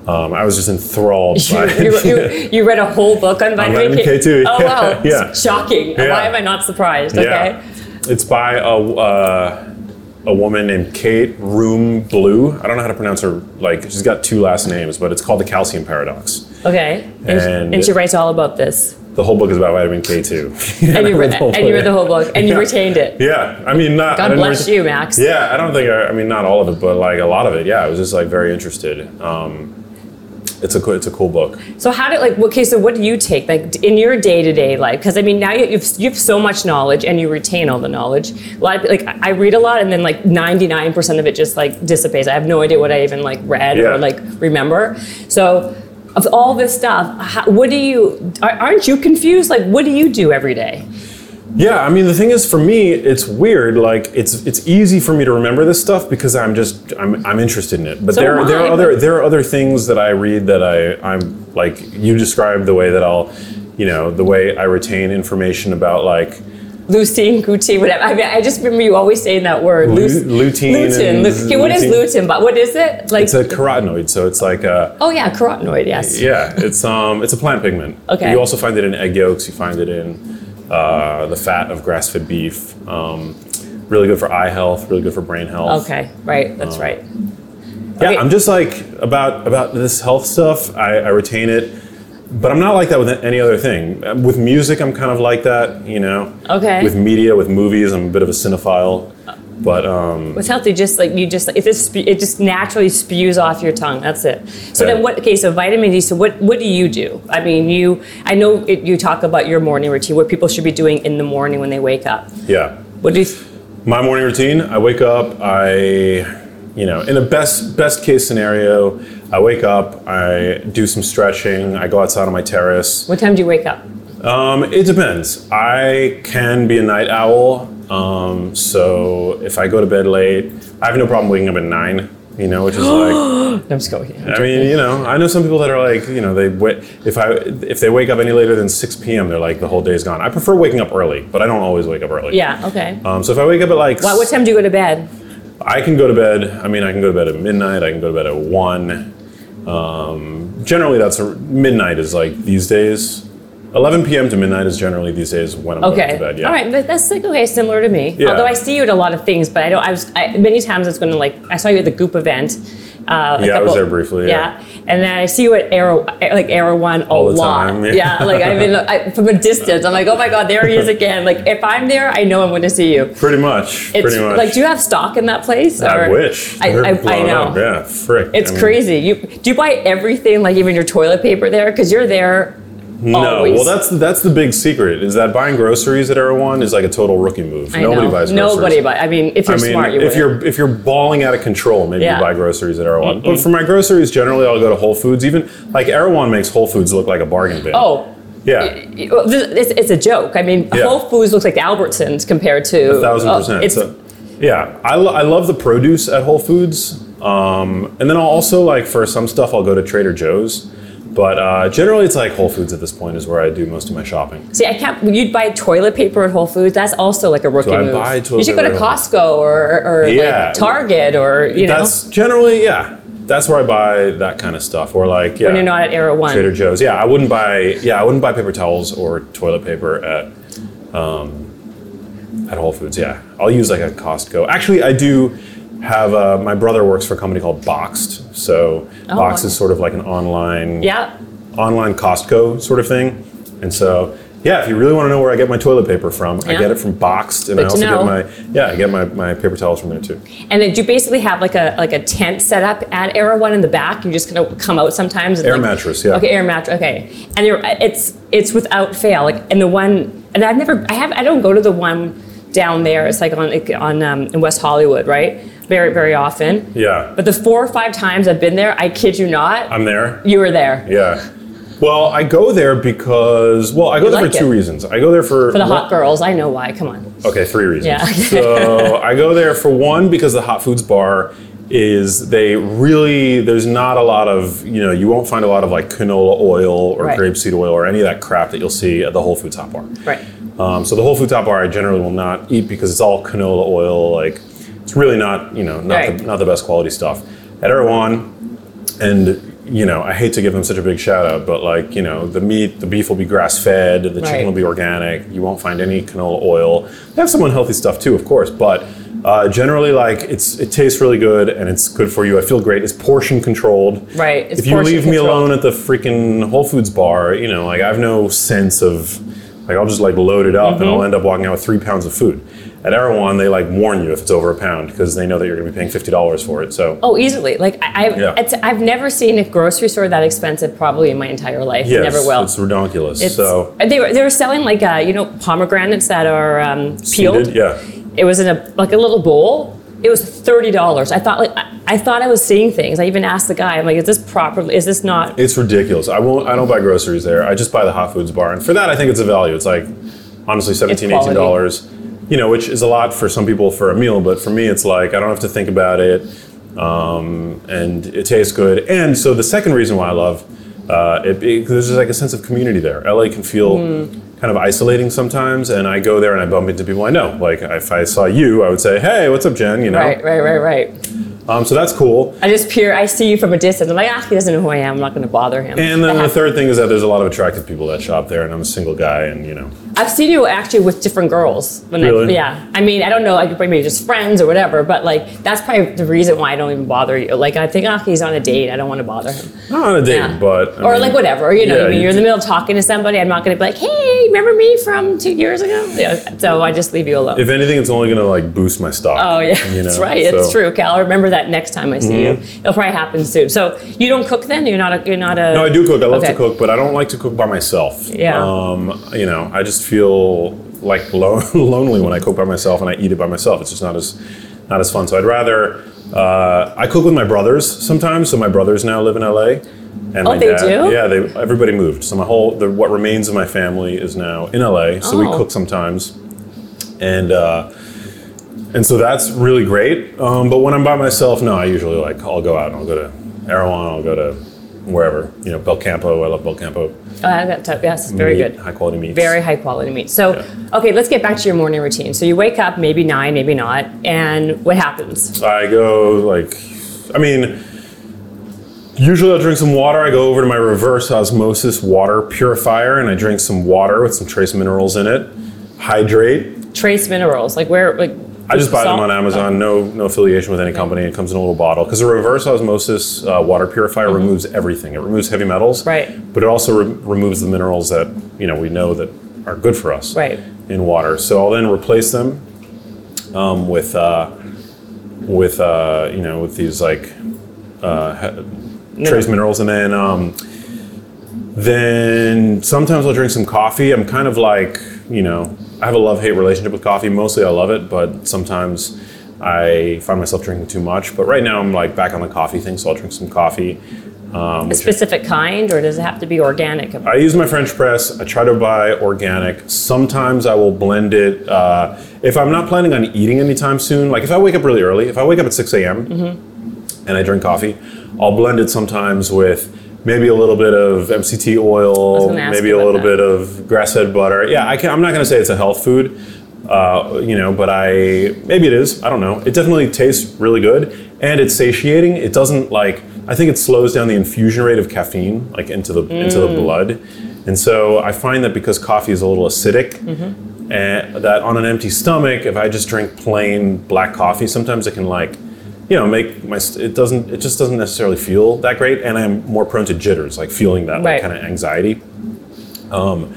Speaker 3: Um, I was just enthralled by
Speaker 2: you, you, you read a whole book on vitamin,
Speaker 3: vitamin K2,
Speaker 2: Oh,
Speaker 3: yeah,
Speaker 2: wow.
Speaker 3: yeah.
Speaker 2: Shocking.
Speaker 3: Yeah.
Speaker 2: Why am I not surprised? Okay.
Speaker 3: Yeah, it's by a uh, a woman named Kate Rhéaume-Bleue. I don't know how to pronounce her. Like she's got two last names, but it's called the Calcium Paradox.
Speaker 2: Okay. And,
Speaker 3: And-
Speaker 2: and she writes all about this.
Speaker 3: The whole book is about vitamin K two.
Speaker 2: And you, read, and you read the whole book and you retained it.
Speaker 3: Yeah, I mean, not.
Speaker 2: God bless
Speaker 3: ret-
Speaker 2: you, Max.
Speaker 3: Yeah, I don't think. I, I mean, not all of it, but like a lot of it. Yeah, I was just like very interested. Um, it's a cool, it's a cool book.
Speaker 2: So how did like okay? So what do you take like in your day to day life? Because I mean now you you've, you have so much knowledge and you retain all the knowledge. A lot of, like I read a lot and then like ninety nine percent of it just like dissipates. I have no idea what I even like read
Speaker 3: Yeah.
Speaker 2: or like remember. So of all this stuff, how, what do you? are- Aren't you confused? Like what do you do every day?
Speaker 3: Yeah, I mean the thing is for me it's weird like it's it's easy for me to remember this stuff because I'm just I'm, I'm interested in it. But
Speaker 2: So
Speaker 3: there there are other there are other things that I read that I I'm like you described the way that I'll you know the way I retain information about like
Speaker 2: Lutein, Gucci, whatever. I mean, I just remember you always saying that word.
Speaker 3: Lu- lutein
Speaker 2: Lutein. okay, what is
Speaker 3: lutein.
Speaker 2: lutein? But what is it? Like
Speaker 3: it's a carotenoid so it's like a
Speaker 2: oh yeah, carotenoid. Yes.
Speaker 3: yeah it's um it's a plant pigment.
Speaker 2: Okay.
Speaker 3: You also find it in egg yolks. You find it in uh, the fat of grass-fed beef. Um, really good for eye health. Really good for brain health.
Speaker 2: Okay. Right. That's right.
Speaker 3: Yeah,
Speaker 2: Okay.
Speaker 3: I'm just like about about this health stuff. I, I retain it, but I'm not like that with any other thing. With music, I'm kind of like that. You know.
Speaker 2: Okay.
Speaker 3: With media, with movies, I'm a bit of a cinephile. But um,
Speaker 2: What's healthy? Just like you just it just it just naturally spews off your tongue. That's it. So
Speaker 3: Yeah.
Speaker 2: then what? Okay, so vitamin D. So what what do you do? I mean, you I know it, you talk about your morning routine. What people should be doing in the morning when they wake up.
Speaker 3: yeah,
Speaker 2: What do you?
Speaker 3: my morning routine. I wake up. I, you know, in the best best case scenario, I wake up. I do some stretching. I go outside on my terrace.
Speaker 2: What time do you wake up?
Speaker 3: Um, it depends. I can be a night owl. Um, so if I go to bed late, I have no problem waking up at nine. You know, which is like,
Speaker 2: I'm just going.
Speaker 3: I mean, you know, I know some people that are like, you know, they wait if I if they wake up any later than six p.m., they're like the whole day's gone. I prefer waking up early, but I don't always wake up early.
Speaker 2: Yeah. Okay.
Speaker 3: Um, so if I wake up at like,
Speaker 2: What, what time do you go to bed?
Speaker 3: I can go to bed. I mean, I can go to bed at midnight. I can go to bed at one. Um, generally, that's a, midnight is like these days. 11 p.m. to midnight is generally these days when I'm
Speaker 2: Okay.
Speaker 3: going to bed. Yeah.
Speaker 2: All right, but that's like okay, similar to me.
Speaker 3: Yeah.
Speaker 2: Although I see you at a lot of things, but I don't. I was I, many times it's going to like I saw you at the Goop event. Uh, a
Speaker 3: Yeah, I was there briefly, yeah.
Speaker 2: And then I see you at Arrow, like Erewhon a
Speaker 3: All the
Speaker 2: lot.
Speaker 3: time,
Speaker 2: yeah.
Speaker 3: yeah.
Speaker 2: like I've been I, from a distance. I'm like, oh my god, there he is again. Like if I'm there, I know I'm going to see you.
Speaker 3: Pretty much.
Speaker 2: It's
Speaker 3: pretty much.
Speaker 2: like, do you have stock in that place?
Speaker 3: I
Speaker 2: or-
Speaker 3: wish.
Speaker 2: I, I, I know.
Speaker 3: up. Yeah, frick.
Speaker 2: It's
Speaker 3: I mean,
Speaker 2: crazy. You do you buy everything, like even your toilet paper there, because you're there.
Speaker 3: No,
Speaker 2: always.
Speaker 3: well, that's that's the big secret is that buying groceries at Erewhon is like a total rookie move.
Speaker 2: I
Speaker 3: Nobody
Speaker 2: know.
Speaker 3: buys groceries.
Speaker 2: Nobody buy. I mean, if you're
Speaker 3: I mean,
Speaker 2: smart, you
Speaker 3: if
Speaker 2: would.
Speaker 3: you're if you're balling out of control, maybe
Speaker 2: Yeah.
Speaker 3: you buy groceries at Erewhon. But for my groceries, generally, I'll go to Whole Foods. Even like Erewhon makes Whole Foods look like a bargain bin.
Speaker 2: Oh,
Speaker 3: yeah,
Speaker 2: Well, this- It's, it's a joke. I mean,
Speaker 3: Yeah.
Speaker 2: Whole Foods looks like Albertsons compared to
Speaker 3: a thousand
Speaker 2: oh,
Speaker 3: percent.
Speaker 2: it's,
Speaker 3: so, yeah, I, lo- I love the produce at Whole Foods, um, and then I'll also like for some stuff I'll go to Trader Joe's. But uh, generally, it's like Whole Foods at this point is where I do most of my shopping.
Speaker 2: see, I can't. You'd buy toilet paper at Whole Foods. That's also like a rookie
Speaker 3: I
Speaker 2: move.
Speaker 3: buy toilet
Speaker 2: you should go to? Costco or, or
Speaker 3: Yeah.
Speaker 2: like Target or you know
Speaker 3: That's generally yeah. That's where I buy that kind of stuff, or like yeah.
Speaker 2: when you're not at Erewhon.
Speaker 3: Trader Joe's. Yeah, I wouldn't buy. Yeah, I wouldn't buy paper towels or toilet paper at um, At Whole Foods, yeah. I'll use like a Costco. Actually, I do have. Uh, my brother works for a company called Boxed. So
Speaker 2: Oh,
Speaker 3: Boxed is sort of like an online
Speaker 2: Yeah.
Speaker 3: online Costco sort of thing. And so, yeah, if you really want to know where I get my toilet paper from, I get it from Boxed, and
Speaker 2: Good
Speaker 3: I also get my yeah, I get my, my paper towels from there too.
Speaker 2: And then do you basically have like a like a tent set up at Erewhon in the back? You just kind of come out sometimes. And
Speaker 3: Air
Speaker 2: like,
Speaker 3: mattress, yeah.
Speaker 2: Okay, air mattress. Okay, and you're, it's it's without fail. Like and the one, and I've never, I have, I don't go to the one down there. It's like on like on um, in West Hollywood, right? Very very often.
Speaker 3: Yeah,
Speaker 2: But the four or five times I've been there, I kid you not,
Speaker 3: I'm there.
Speaker 2: you were there
Speaker 3: Yeah. Well, I go there because well, I go there
Speaker 2: like
Speaker 3: for two
Speaker 2: it.
Speaker 3: reasons. I go there for
Speaker 2: for the hot girls. I know why. Come on.
Speaker 3: Okay, three reasons.
Speaker 2: Yeah.
Speaker 3: so I go there for one because the hot foods bar is they really there's not a lot of you know you won't find a lot of like canola oil or
Speaker 2: Right.
Speaker 3: grapeseed oil or any of that crap that you'll see at the Whole Foods hot bar.
Speaker 2: Right.
Speaker 3: Um, so the Whole Foods hot bar I generally will not eat because it's all canola oil. Like it's really not you know not
Speaker 2: Right.
Speaker 3: the, not the best quality stuff. At Erewhon, and you know I hate to give them such a big shout out, but like you know the meat, the beef will be grass fed, the
Speaker 2: Right.
Speaker 3: chicken will be organic. You won't find any canola oil. They have some unhealthy stuff too, of course, but. Uh, generally, like it's it tastes really good and it's good for you. I feel great. It's portion controlled.
Speaker 2: Right, it's
Speaker 3: if you leave me alone at the freaking Whole Foods bar, you know, like I have no sense of like I'll just like load it up and
Speaker 2: Mm-hmm.
Speaker 3: I'll end up walking out with three pounds of food. At Erewhon, they like warn you if it's over a pound because they know that you're going to be paying fifty dollars for it. So
Speaker 2: Oh, easily. Like I, I've,
Speaker 3: Yeah.
Speaker 2: it's, I've never seen a grocery store that expensive probably in my entire life.
Speaker 3: yes,
Speaker 2: never will.
Speaker 3: it's ridiculous.
Speaker 2: It's-
Speaker 3: so
Speaker 2: they were they were selling like uh, you know pomegranates that are um, peeled.
Speaker 3: seeded, yeah.
Speaker 2: It was in a like a little bowl. It was thirty dollars. I thought like I, I thought I was seeing things. I even asked the guy. I'm like, is this properly? Is this not?
Speaker 3: It's ridiculous. I won't. I don't buy groceries there. I just buy the hot foods bar, and for that, I think it's a value. It's like honestly 17
Speaker 2: quality.
Speaker 3: 18 dollars. You know, which is a lot for some people for a meal, but for me, it's like I don't have to think about it, um, and it tastes good. And so the second reason why I love uh, it, it, there's just like a sense of community there. LA can feel kind of isolating sometimes, and I go there and I bump into people I know. Like if I saw you, I would say, "Hey, what's up, Jen?" You know.
Speaker 2: Right, right, right, right.
Speaker 3: Um, so that's cool.
Speaker 2: I just peer. I see you from a distance. I'm like, ah, he doesn't know who I am. I'm not going to bother him.
Speaker 3: And then the third thing is that there's a lot of attractive people that shop there, and I'm a single guy, and you know.
Speaker 2: I've seen you actually with different girls. When
Speaker 3: Really?
Speaker 2: I, yeah. I mean, I don't know, like maybe just friends or whatever, but like that's probably the reason why I don't even bother you. Like I think, oh, he's on a date. I don't want to bother him.
Speaker 3: Not on a date,
Speaker 2: Yeah.
Speaker 3: but. I
Speaker 2: or
Speaker 3: mean,
Speaker 2: like whatever, you know.
Speaker 3: yeah,
Speaker 2: I mean,
Speaker 3: you-
Speaker 2: you're in the middle of talking to somebody. I'm not going to be like, hey, remember me from two years ago? Yeah. So I just leave you alone.
Speaker 3: If anything, it's only gonna like boost my stock.
Speaker 2: Oh yeah,
Speaker 3: you
Speaker 2: that's
Speaker 3: know,
Speaker 2: right. It's true, Cal. Remember that next time I see you. It'll probably happen soon. So you don't cook then? You're not a. You're not a.
Speaker 3: No, I do cook. I love
Speaker 2: Okay.
Speaker 3: to cook, but I don't like to cook by myself.
Speaker 2: Yeah.
Speaker 3: Um, you know, I just feel like lo- lonely when I cook by myself and I eat it by myself. It's just not as not as fun. So I'd rather. Uh, I cook with my brothers sometimes. So my brothers now live in LA. And
Speaker 2: Oh,
Speaker 3: my
Speaker 2: they
Speaker 3: dad,
Speaker 2: do?
Speaker 3: Yeah, they everybody moved. So my whole the, what remains of my family is now in LA. So we
Speaker 2: Oh.
Speaker 3: cook sometimes, and uh, and so that's really great. Um, but when I'm by myself, no, I usually like I'll go out and I'll go to Erewhon, I'll go to wherever you know Belcampo. I love Belcampo.
Speaker 2: Oh, I got to- yes, very
Speaker 3: Meat,
Speaker 2: good.
Speaker 3: high quality meat.
Speaker 2: Very high quality meat. So, okay, let's get back to your morning routine. So you wake up, maybe nine, maybe not, and what happens?
Speaker 3: I go like, I mean, usually I'll drink some water. I go over to my reverse osmosis water purifier and I drink some water with some trace minerals in it. Hydrate.
Speaker 2: Trace minerals, like where, like.
Speaker 3: I just buy them on Amazon. No, no affiliation with any company. It comes in a little bottle because a reverse osmosis uh, water purifier removes everything. It removes heavy metals,
Speaker 2: Mm-hmm. Right.
Speaker 3: But it also re- removes the minerals that you know we know that are good for us,
Speaker 2: Right.
Speaker 3: in water. So I'll then replace them um, with uh, with uh, you know with these like uh, trace minerals, and then um, then sometimes I'll drink some coffee. I'm kind of like you know I have a love hate relationship with coffee. Mostly I love it, but sometimes I find myself drinking too much. But right now I'm like back on the coffee thing, so I'll drink some coffee. Um,
Speaker 2: A specific kind, or does it have to be organic?
Speaker 3: I use my French press. I try to buy organic. Sometimes I will blend it. Uh, if I'm not planning on eating anytime soon, like if I wake up really early, if I wake up at 6 a.m.
Speaker 2: Mm-hmm.
Speaker 3: and I drink coffee, I'll blend it sometimes with maybe a little bit of MCT oil, maybe a little
Speaker 2: that.
Speaker 3: bit of grass-fed butter. Yeah, I can, I'm not going to say it's a health food, uh, you know, but I maybe it is. I don't know. It definitely tastes really good, and it's satiating. It doesn't like. I think it slows down the infusion rate of caffeine, like into the into
Speaker 2: Mm.
Speaker 3: the blood, and so I find that because coffee is a little acidic, and that on an empty stomach, if I just drink plain black coffee, sometimes it can like, you know, make my it doesn't it just doesn't necessarily feel that great, and I'm more prone to jitters, like feeling that
Speaker 2: Right.
Speaker 3: like kind of anxiety. Um,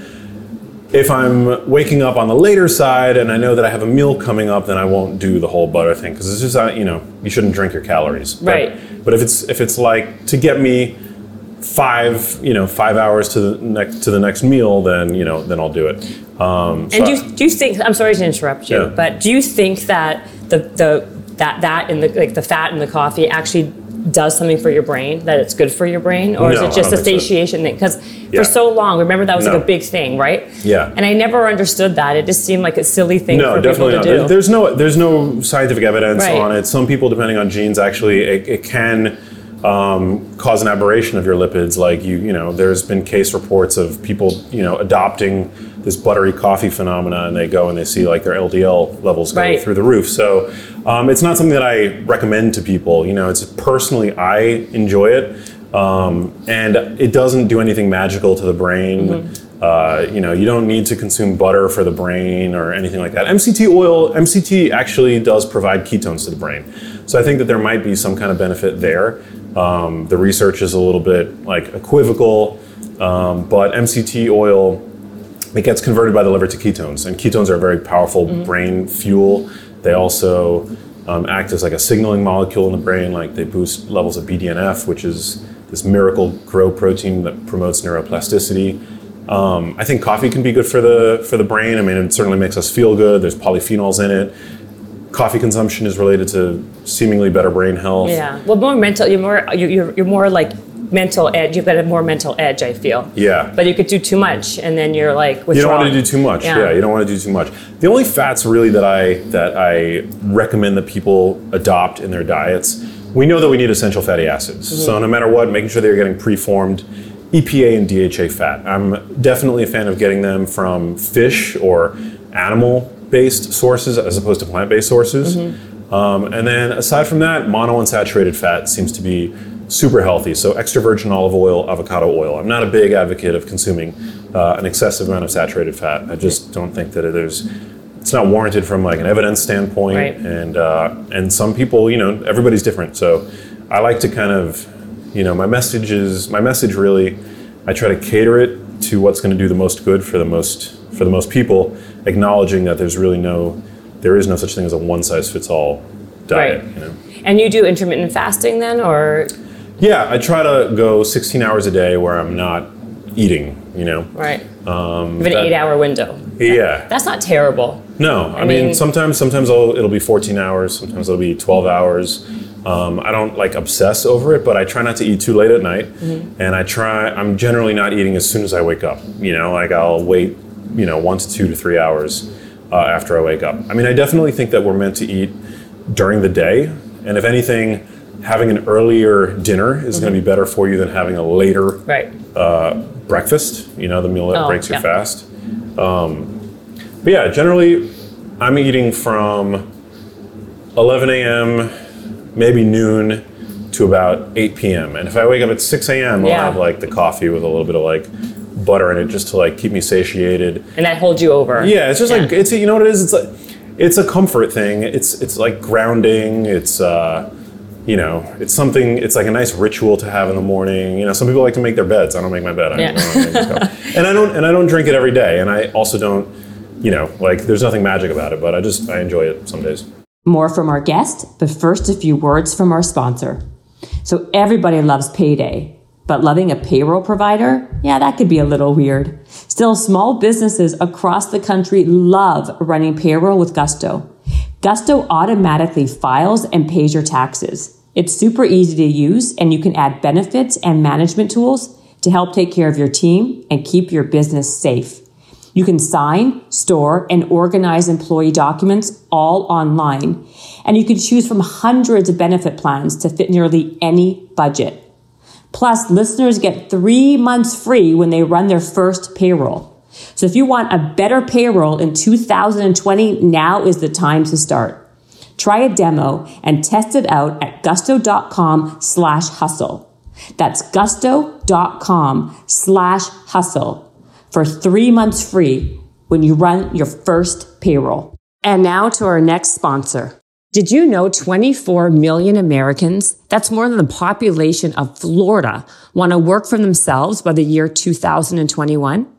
Speaker 3: if I'm waking up on the later side and I know that I have a meal coming up, then I won't do the whole butter thing because it's just uh, you know you shouldn't drink your calories. But-
Speaker 2: Right.
Speaker 3: But if it's if it's like to get me five you know five hours to the next to the next meal, then you know then I'll do it. Um, so
Speaker 2: And do you, do you think? I'm sorry to interrupt you,
Speaker 3: Yeah.
Speaker 2: but do you think that the the that that in the like the fat in the coffee actually does something for your brain? That it's good for your brain, or is it just a
Speaker 3: don't so.
Speaker 2: satiation thing? Because
Speaker 3: Yeah.
Speaker 2: for so long, remember that was like a big thing, right?
Speaker 3: Yeah.
Speaker 2: And I never understood that. It just seemed like a silly thing
Speaker 3: No,
Speaker 2: for people
Speaker 3: definitely
Speaker 2: to
Speaker 3: not.
Speaker 2: do.
Speaker 3: There's no there's no scientific evidence
Speaker 2: Right.
Speaker 3: on it. Some people, depending on genes, actually it, it can um, cause an aberration of your lipids. Like you you know, there's been case reports of people you know adopting this buttery coffee phenomena, and they go and they see like their LDL levels go
Speaker 2: Right.
Speaker 3: through the roof. So um, it's not something that I recommend to people. You know, it's personally I enjoy it. Um, and it doesn't do anything magical to the brain.
Speaker 2: Mm-hmm.
Speaker 3: Uh, you know, you don't need to consume butter for the brain or anything like that. MCT oil, MCT actually does provide ketones to the brain. So I think that there might be some kind of benefit there. Um, the research is a little bit like equivocal, um, but MCT oil it gets converted by the liver to ketones, and ketones are a very powerful brain fuel. They also um, act as like a signaling molecule in the brain, like they boost levels of BDNF, which is this miracle grow protein that promotes neuroplasticity. Um, I think coffee can be good for the for the brain. I mean, it certainly makes us feel good. There's polyphenols in it. Coffee consumption is related to seemingly better brain health.
Speaker 2: yeah. Well, more mental. You're more. You're, you're, you're more like mental edge. You've got a more mental edge. I feel.
Speaker 3: Yeah.
Speaker 2: But you could do too much, and then you're like
Speaker 3: You don't want to do too much. Yeah. you don't want to do too much. The only fats really that I that I recommend that people adopt in their diets. We know that we need essential fatty acids. So no matter what, making sure they're getting preformed EPA and DHA fat. I'm definitely a fan of getting them from fish or animal-based sources as opposed to plant-based sources. Um, and then aside from that, monounsaturated fat seems to be super healthy. So extra virgin olive oil, avocado oil. I'm not a big advocate of consuming uh, an excessive amount of saturated fat. I just don't think that there's it's not warranted from like an evidence standpoint.
Speaker 2: Right.
Speaker 3: And uh, and some people, you know, everybody's different. So I like to kind of, you know, my message is my message really. I try to cater it to what's going to do the most good for the most for the most people, acknowledging that there's really no there is no such thing as a one size fits all diet.
Speaker 2: Right.
Speaker 3: You know?
Speaker 2: And you do intermittent fasting then, or
Speaker 3: Yeah, I try to go 16 hours a day where I'm not eating. You know.
Speaker 2: right? Um, an
Speaker 3: that-
Speaker 2: eight-hour window.
Speaker 3: Yeah.
Speaker 2: That's not terrible.
Speaker 3: No, I, mean,
Speaker 2: mean-
Speaker 3: sometimes sometimes I'll, it'll be 14 hours, sometimes it'll be 12 hours. Um, I don't like obsess over it, but I try not to eat too late at night, and I try. I'm generally not eating as soon as I wake up. You know, like I'll wait, you know, one to two to three hours uh, after I wake up. I mean, I definitely think that we're meant to eat during the day, and if anything, having an earlier dinner is going to be better for you than having a later
Speaker 2: Right.
Speaker 3: breakfast, you know, the meal that
Speaker 2: Oh,
Speaker 3: breaks your
Speaker 2: yeah.
Speaker 3: fast. Um, but yeah, generally, I'm eating from 11 a.m., maybe noon, to about 8 p.m. And if I wake up at 6 a.m., I'll have like the coffee with a little bit of like butter in it just to like keep me satiated.
Speaker 2: And that holds you over.
Speaker 3: Yeah, it's just like
Speaker 2: Yeah.
Speaker 3: it's you know what it is. It's like it's a comfort thing. It's it's like grounding. It's uh, you know, it's something. It's like a nice ritual to have in the morning. You know, some people like to make their beds. I don't make my bed. I
Speaker 2: Yeah.
Speaker 3: don't make and I don't and I don't drink it every day. And I also don't. You know, like there's nothing magic about it, but I just I enjoy it some days.
Speaker 4: More from our guest, but first a few words from our sponsor. So everybody loves payday, but loving a payroll provider, yeah, that could be a little weird. Still, small businesses across the country love running payroll with Gusto. Gusto automatically files and pays your taxes. It's super easy to use and you can add benefits and management tools to help take care of your team and keep your business safe. You can sign, store, and organize employee documents all online. And you can choose from hundreds of benefit plans to fit nearly any budget. Plus, listeners get three months free when they run their first payroll. So if you want a better payroll in 2020, now is the time to start. Try a demo and test it out at gusto.com slash hustle. That's gusto.com slash hustle for three months free when you run your first payroll. And now to our next sponsor. Did you know 24 million Americans, that's more than the population of Florida, want to work for themselves by the year 2021?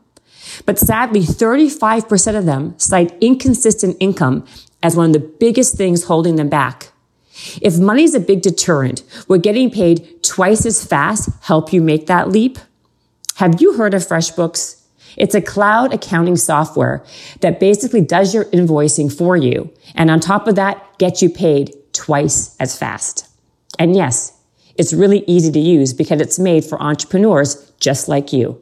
Speaker 4: But sadly, 35% of them cite inconsistent income as one of the biggest things holding them back. If money's a big deterrent, would getting paid twice as fast help you make that leap? Have you heard of FreshBooks? It's a cloud accounting software that basically does your invoicing for you. And on top of that, gets you paid twice as fast. And yes, it's really easy to use because it's made for entrepreneurs just like you.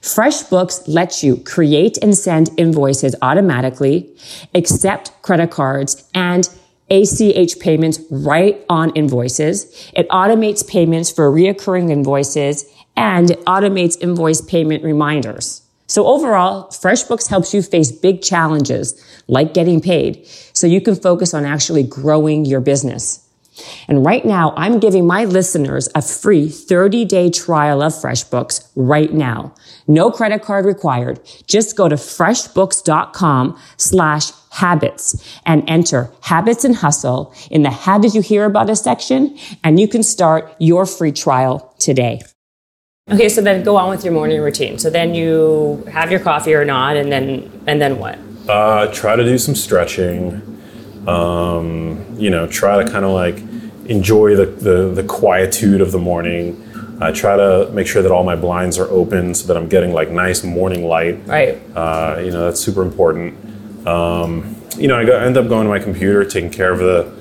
Speaker 4: FreshBooks lets you create and send invoices automatically, accept credit cards, and ACH payments right on invoices. It automates payments for reoccurring invoices and it automates invoice payment reminders. So overall, FreshBooks helps you face big challenges like getting paid so you can focus on actually growing your business. And right now, I'm giving my listeners a free 30 day trial of FreshBooks right now. No credit card required. Just go to freshbooks.com slash habits and enter habits and hustle in the how did you hear about us section and you can start your free trial today.
Speaker 2: Okay, so then go on with your morning routine. So then you have your coffee or not, and then and then what?
Speaker 3: Uh, try to do some stretching. Um, you know, try to kind of like enjoy the, the, the quietude of the morning. I try to make sure that all my blinds are open so that I'm getting like nice morning light.
Speaker 2: Right.
Speaker 3: Uh, you know, that's super important. Um, you know, I, go, I end up going to my computer, taking care of the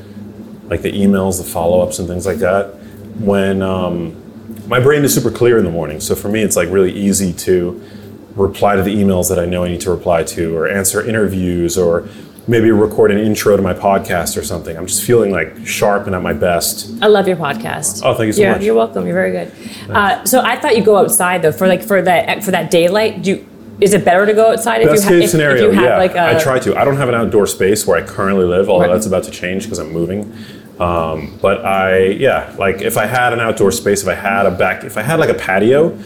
Speaker 3: like the emails, the follow-ups, and things like that. When um, my brain is super clear in the morning, so for me, it's like really easy to reply to the emails that I know I need to reply to, or answer interviews, or maybe record an intro to my podcast or something. I'm just feeling like sharp and at my best.
Speaker 2: I love your podcast.
Speaker 3: Oh, thank you so much.
Speaker 2: yeah,
Speaker 3: much.
Speaker 2: you're welcome. You're very good. Uh, so I thought you go outside though for like for that for that daylight. Do you, is it better to go outside if
Speaker 3: Best
Speaker 2: you, ha-
Speaker 3: case
Speaker 2: if,
Speaker 3: scenario,
Speaker 2: if you have
Speaker 3: yeah.
Speaker 2: like a
Speaker 3: I try to. I don't have an outdoor space where I currently live, although
Speaker 2: Right.
Speaker 3: that's about to change because I'm moving. Um, but I, yeah, like if I had an outdoor space, if I had a back, if I had like a patio,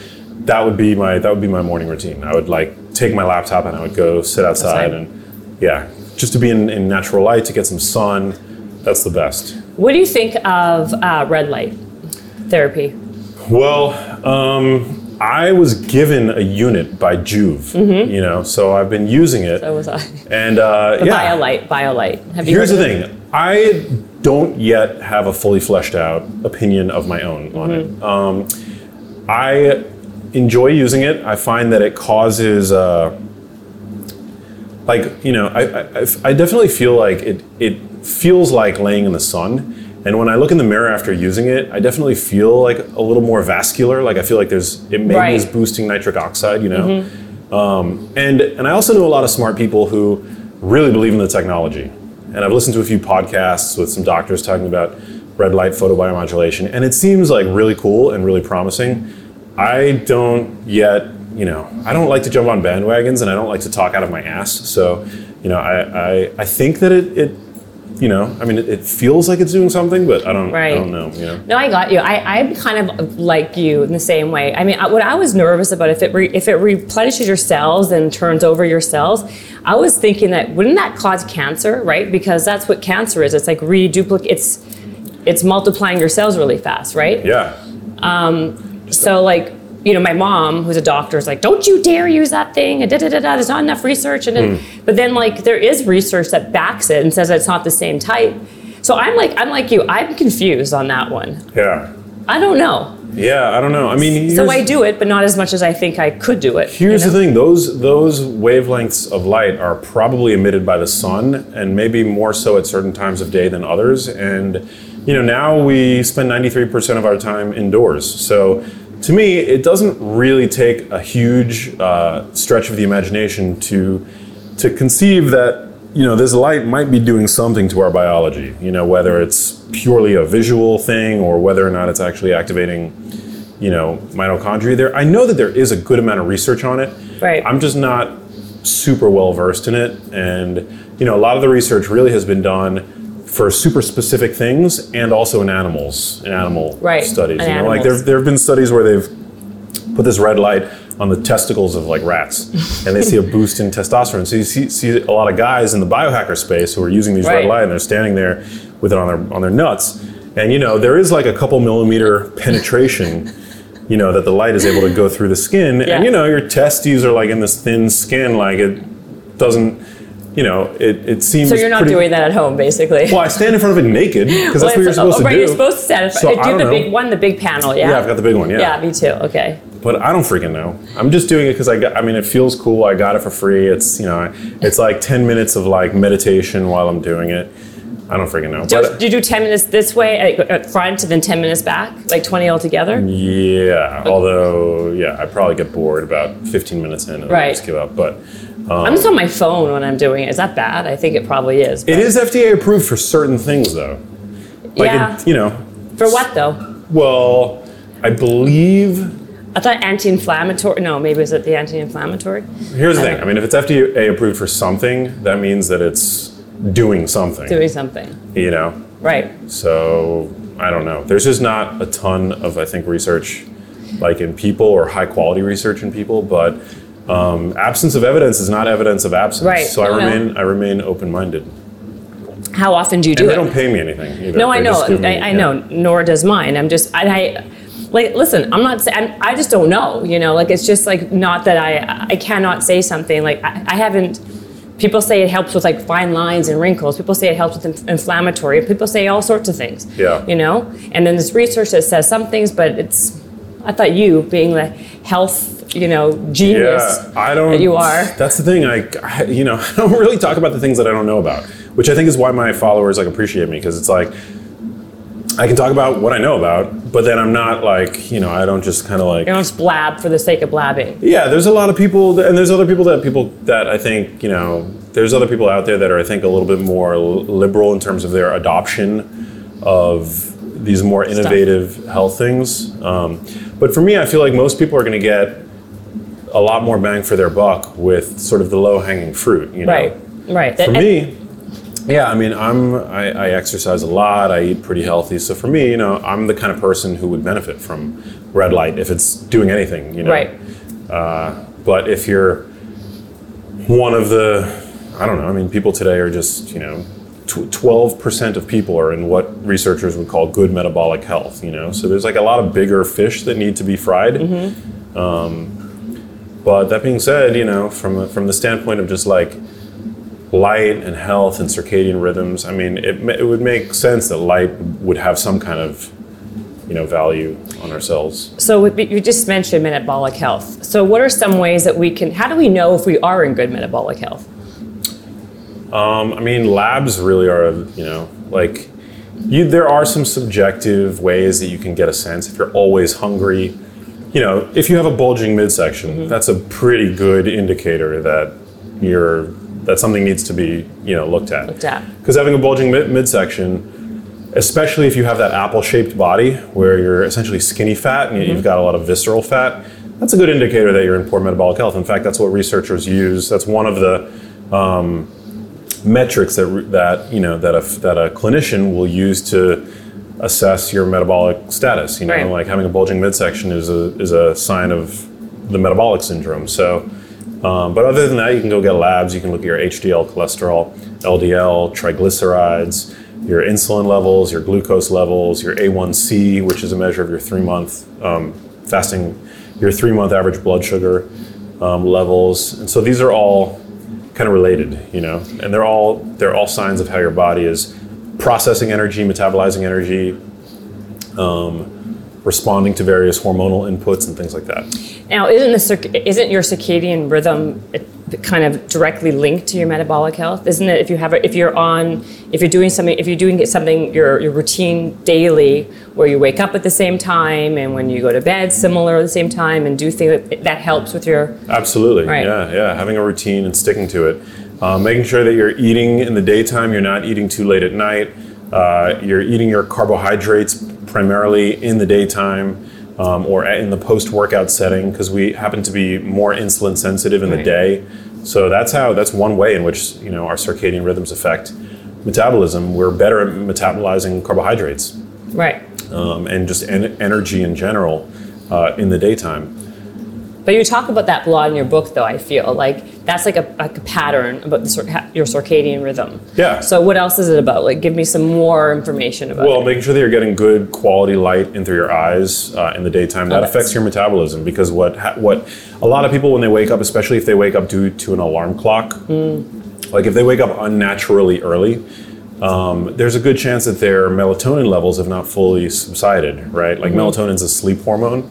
Speaker 3: that would be my that would be my morning routine. I would like take my laptop and I would go sit outside
Speaker 2: Outside.
Speaker 3: and yeah, just to be in, in natural light to get some sun. That's the best.
Speaker 2: What do you think of uh, red light therapy?
Speaker 3: Well, um, I was given a unit by Joovv, you know, so I've been using it.
Speaker 2: Mm-hmm. So was I.
Speaker 3: and uh, yeah.
Speaker 2: BioLite. BioLite. Have you
Speaker 3: Here's the
Speaker 2: of it?
Speaker 3: thing. I don't yet have a fully fleshed out opinion of my own on
Speaker 2: Mm-hmm.
Speaker 3: it. Um, I enjoy using it. I find that it causes, uh, like, you know, I, I, I definitely feel like it, it feels like laying in the sun. And when I look in the mirror after using it, I definitely feel like a little more vascular. Like I feel like there's, it maybe
Speaker 2: Right.
Speaker 3: is boosting nitric oxide, you know? Um, and and I also know a lot of smart people who really believe in the technology. And I've listened to a few podcasts with some doctors talking about red light photobiomodulation, and it seems like really cool and really promising. I don't yet, you know, I don't like to jump on bandwagons, and I don't like to talk out of my ass. So, you know, I I, I think that it, it you know, I mean, it, it feels like it's doing something, but I don't
Speaker 2: Right.
Speaker 3: I don't know. You know.
Speaker 2: No, I got you. I, I'm kind of like you in the same way. I mean, I- what I was nervous about if it re, if it replenishes your cells and turns over your cells, I was thinking that wouldn't that cause cancer, right? Because that's what cancer is. It's like reduplicate. It's it's multiplying your cells really fast, right?
Speaker 3: Yeah.
Speaker 2: Um, So like, you know, my mom, who's a doctor, is like, "Don't you dare use that thing!" And da da da da. There's not enough research, and then, hmm. but then like there is research that backs it and says it's not the same type. So I'm like, I'm like you. I'm confused on that one.
Speaker 3: Yeah.
Speaker 2: I don't know.
Speaker 3: Yeah. I don't know. I mean,
Speaker 2: So I do it, but not as much as I think I could do it.
Speaker 3: Here's
Speaker 2: you know?
Speaker 3: the thing: those those wavelengths of light are probably emitted by the sun, and maybe more so at certain times of day than others. And you know, now we spend 93% of our time indoors. So, to me, it doesn't really take a huge uh, stretch of the imagination to to conceive that you know this light might be doing something to our biology. You know, whether it's purely a visual thing or whether or not it's actually activating you know mitochondria there i know that there is a good amount of research on it
Speaker 2: Right.
Speaker 3: i'm just not super well versed in it and you know a lot of the research really has been done for super specific things and also in animals in animal
Speaker 2: Right,
Speaker 3: studies you know like there, there have been studies where they've put this red light on the testicles of like rats, and they see a boost in testosterone. So you see, see a lot of guys in the biohacker space who are using these
Speaker 2: Right.
Speaker 3: red light, and they're standing there with it on their on their nuts, and you know there is like a couple millimeter penetration. You know that the light is able to go through the skin,
Speaker 2: Yeah.
Speaker 3: and you know your testes are like in this thin skin, like it doesn't. You know, it, it seems.
Speaker 2: So you're not
Speaker 3: pretty-
Speaker 2: doing that at home, basically.
Speaker 3: Well, I stand in front of it naked because that's what you're
Speaker 2: oh,
Speaker 3: supposed
Speaker 2: oh,
Speaker 3: to
Speaker 2: right,
Speaker 3: do.
Speaker 2: You're supposed to stand.
Speaker 3: So,
Speaker 2: do
Speaker 3: I don't
Speaker 2: the
Speaker 3: know.
Speaker 2: big one, the big panel, yeah.
Speaker 3: Yeah, I've got the big one. Yeah.
Speaker 2: Yeah, me too. Okay.
Speaker 3: But I don't freaking know. I'm just doing it because I got. I mean, it feels cool. I got it for free. It's you know, it's like 10 minutes of like meditation while I'm doing it. I don't freaking know.
Speaker 2: Do,
Speaker 3: But
Speaker 2: do you do 10 minutes this way at, front and then 10 minutes back? Like 20 altogether?
Speaker 3: yeah, although yeah, I probably get bored about 15 minutes in and then I just give up. But Um,
Speaker 2: I'm just on my phone when I'm doing it. Is that bad? I think it probably is.
Speaker 3: it is FDA approved for certain things though. Like
Speaker 2: yeah.
Speaker 3: it, you know,
Speaker 2: For what though?
Speaker 3: well, I believe
Speaker 2: I thought anti-inflammatory. No, maybe is it the anti-inflammatory?
Speaker 3: Here's the
Speaker 2: I
Speaker 3: thing. I mean, if it's FDA approved for something, that means that it's doing something.
Speaker 2: Doing something.
Speaker 3: You know.
Speaker 2: Right.
Speaker 3: So I don't know. There's just not a ton of I think research, like in people or high quality research in people, but. Um, absence of evidence is not evidence of absence.
Speaker 2: Right.
Speaker 3: So I
Speaker 2: No, no.
Speaker 3: remain I remain open minded.
Speaker 2: How often do you do
Speaker 3: And they
Speaker 2: it?
Speaker 3: don't pay me anything either.
Speaker 2: No, I
Speaker 3: They
Speaker 2: know.
Speaker 3: me-
Speaker 2: I, I
Speaker 3: yeah.
Speaker 2: know. Nor does mine. I'm just, I, I like, listen. I'm not saying. I just don't know. You know, like it's just like not that I, I cannot say something. Like I, I haven't. People say it helps with like fine lines and wrinkles. People say it helps with inflammatory. People say all sorts of things.
Speaker 3: Yeah.
Speaker 2: You know, and then there's research that says some things, but it's. I thought you, being the health, you know, genius
Speaker 3: Yeah, I don't.
Speaker 2: that you are.
Speaker 3: That's the thing. I, I, you know, I don't really talk about the things that I don't know about, which I think is why my followers like appreciate me because it's like I can talk about what I know about, but then I'm not like, you know, I don't just kind of like.
Speaker 2: You don't just blab for the sake of blabbing.
Speaker 3: Yeah, there's a lot of people, that, and there's other people that people that I think, you know, there's other people out there that are I think a little bit more liberal in terms of their adoption of these more innovative health things. Um, but for me, I feel like most people are going to get a lot more bang for their buck with sort of the low hanging fruit. You know?
Speaker 2: Right. Right.
Speaker 3: For
Speaker 2: And-
Speaker 3: me, yeah, I mean, I'm I, I exercise a lot. I eat pretty healthy. So for me, you know, I'm the kind of person who would benefit from red light if it's doing anything. You know,
Speaker 2: Right.
Speaker 3: Uh, but if you're one of the, I don't know. I mean, people today are just you know. Twelve percent of people are in what researchers would call good metabolic health. You know, so there's like a lot of bigger fish that need to be fried. Um, but that being said, you know, from the, from the standpoint of just like light and health and circadian rhythms, I mean, it, it would make sense that light would have some kind of, you know, value on our cells.
Speaker 2: So you just mentioned metabolic health. So what are some ways that we can? How do we know if we are in good metabolic health?
Speaker 3: Um, I mean, labs really are, you know, like, you, there are some subjective ways that you can get a sense if you're always hungry. You know, if you have a bulging midsection, that's a pretty good indicator that you're that something needs to be, you know, looked at.
Speaker 2: Looked at.
Speaker 3: Because having a bulging mid- midsection, especially if you have that apple-shaped body where you're essentially skinny fat and
Speaker 2: Mm-hmm.
Speaker 3: you've got a lot of visceral fat, that's a good indicator that you're in poor metabolic health. In fact, that's what researchers use. That's one of the um, metrics that that you know that a that a clinician will use to assess your metabolic status. You know,
Speaker 2: Right.
Speaker 3: like having a bulging midsection is a is a sign of the metabolic syndrome. So. Um, but other than that, you can go get labs. You can look at your HDL cholesterol, LDL, triglycerides, your insulin levels, your glucose levels, your A1C, which is a measure of your three month um, fasting, your three month average blood sugar um, levels. And so these are all kind of related, you know, and they're all they're all signs of how your body is processing energy, metabolizing energy, um, responding to various hormonal inputs and things like that.
Speaker 2: Now, isn't the isn't your circadian rhythm kind of directly linked to your metabolic health? Isn't it if you have a, if you're on if you're doing something if you're doing something your your routine daily where you wake up at the same time and when you go to bed similar at the same time and do things that, that helps with your
Speaker 3: Absolutely.
Speaker 2: Right.
Speaker 3: Yeah, yeah. Having a routine and sticking to it. Uh, making sure that you're eating in the daytime, you're not eating too late at night. Uh, you're eating your carbohydrates primarily in the daytime um, or in the post workout setting because we happen to be more insulin sensitive in the day. So that's how, that's one way in which, you know, our circadian rhythms affect metabolism. We're better at metabolizing carbohydrates
Speaker 2: right.
Speaker 3: um, and just en- energy in general uh, in the daytime.
Speaker 2: But But you talk about that a lot in your book, though. I feel like that's like a, like a pattern about the, your circadian rhythm.
Speaker 3: Yeah.
Speaker 2: So what else is it about? Like, give me some more information about
Speaker 3: Well,
Speaker 2: it.
Speaker 3: making sure that you're getting good quality light in through your eyes uh, in the daytime that affects your metabolism because what what a lot of people when they wake up, especially if they wake up due to an alarm clock, like if they wake up unnaturally early, um, there's a good chance that their melatonin levels have not fully subsided. Right, like melatonin is a sleep hormone,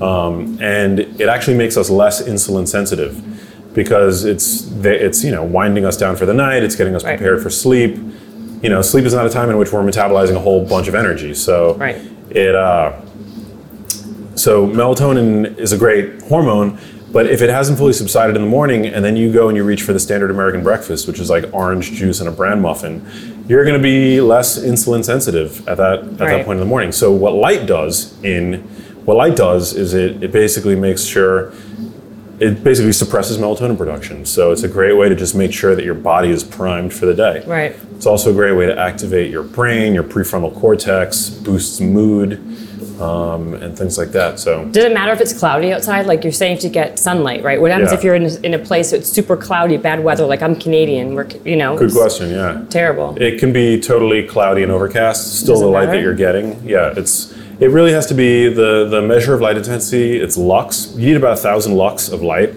Speaker 3: um, and it actually makes us less insulin sensitive because it's it's you know winding us down for the night. It's getting us
Speaker 2: Right.
Speaker 3: prepared for sleep you know, sleep is not a time in which we're metabolizing a whole bunch of energy. So
Speaker 2: Right.
Speaker 3: it uh, so melatonin is a great hormone, but if it hasn't fully subsided in the morning, and then you go and you reach for the standard American breakfast, which is like orange juice and a bran muffin, you're going to be less insulin sensitive at that at
Speaker 2: Right.
Speaker 3: that point in the morning. So what light does in what light does is it it basically makes sure it basically suppresses melatonin production. So it's a great way to just make sure that your body is primed for the day.
Speaker 2: Right.
Speaker 3: It's also a great way to activate your brain, your prefrontal cortex, boosts mood, um, and things like that. So
Speaker 2: Does it matter if it's cloudy outside? Like you're saying to get sunlight, right? What happens
Speaker 3: Yeah.
Speaker 2: if you're in a, in a place that's super cloudy, bad weather? Like I'm Canadian, we're you know
Speaker 3: good question. Yeah,
Speaker 2: terrible.
Speaker 3: it can be totally cloudy and overcast. Still
Speaker 2: Doesn't
Speaker 3: the light
Speaker 2: matter?
Speaker 3: that you're getting. Yeah, it's it really has to be the the measure of light intensity. It's lux. You need about a thousand lux of light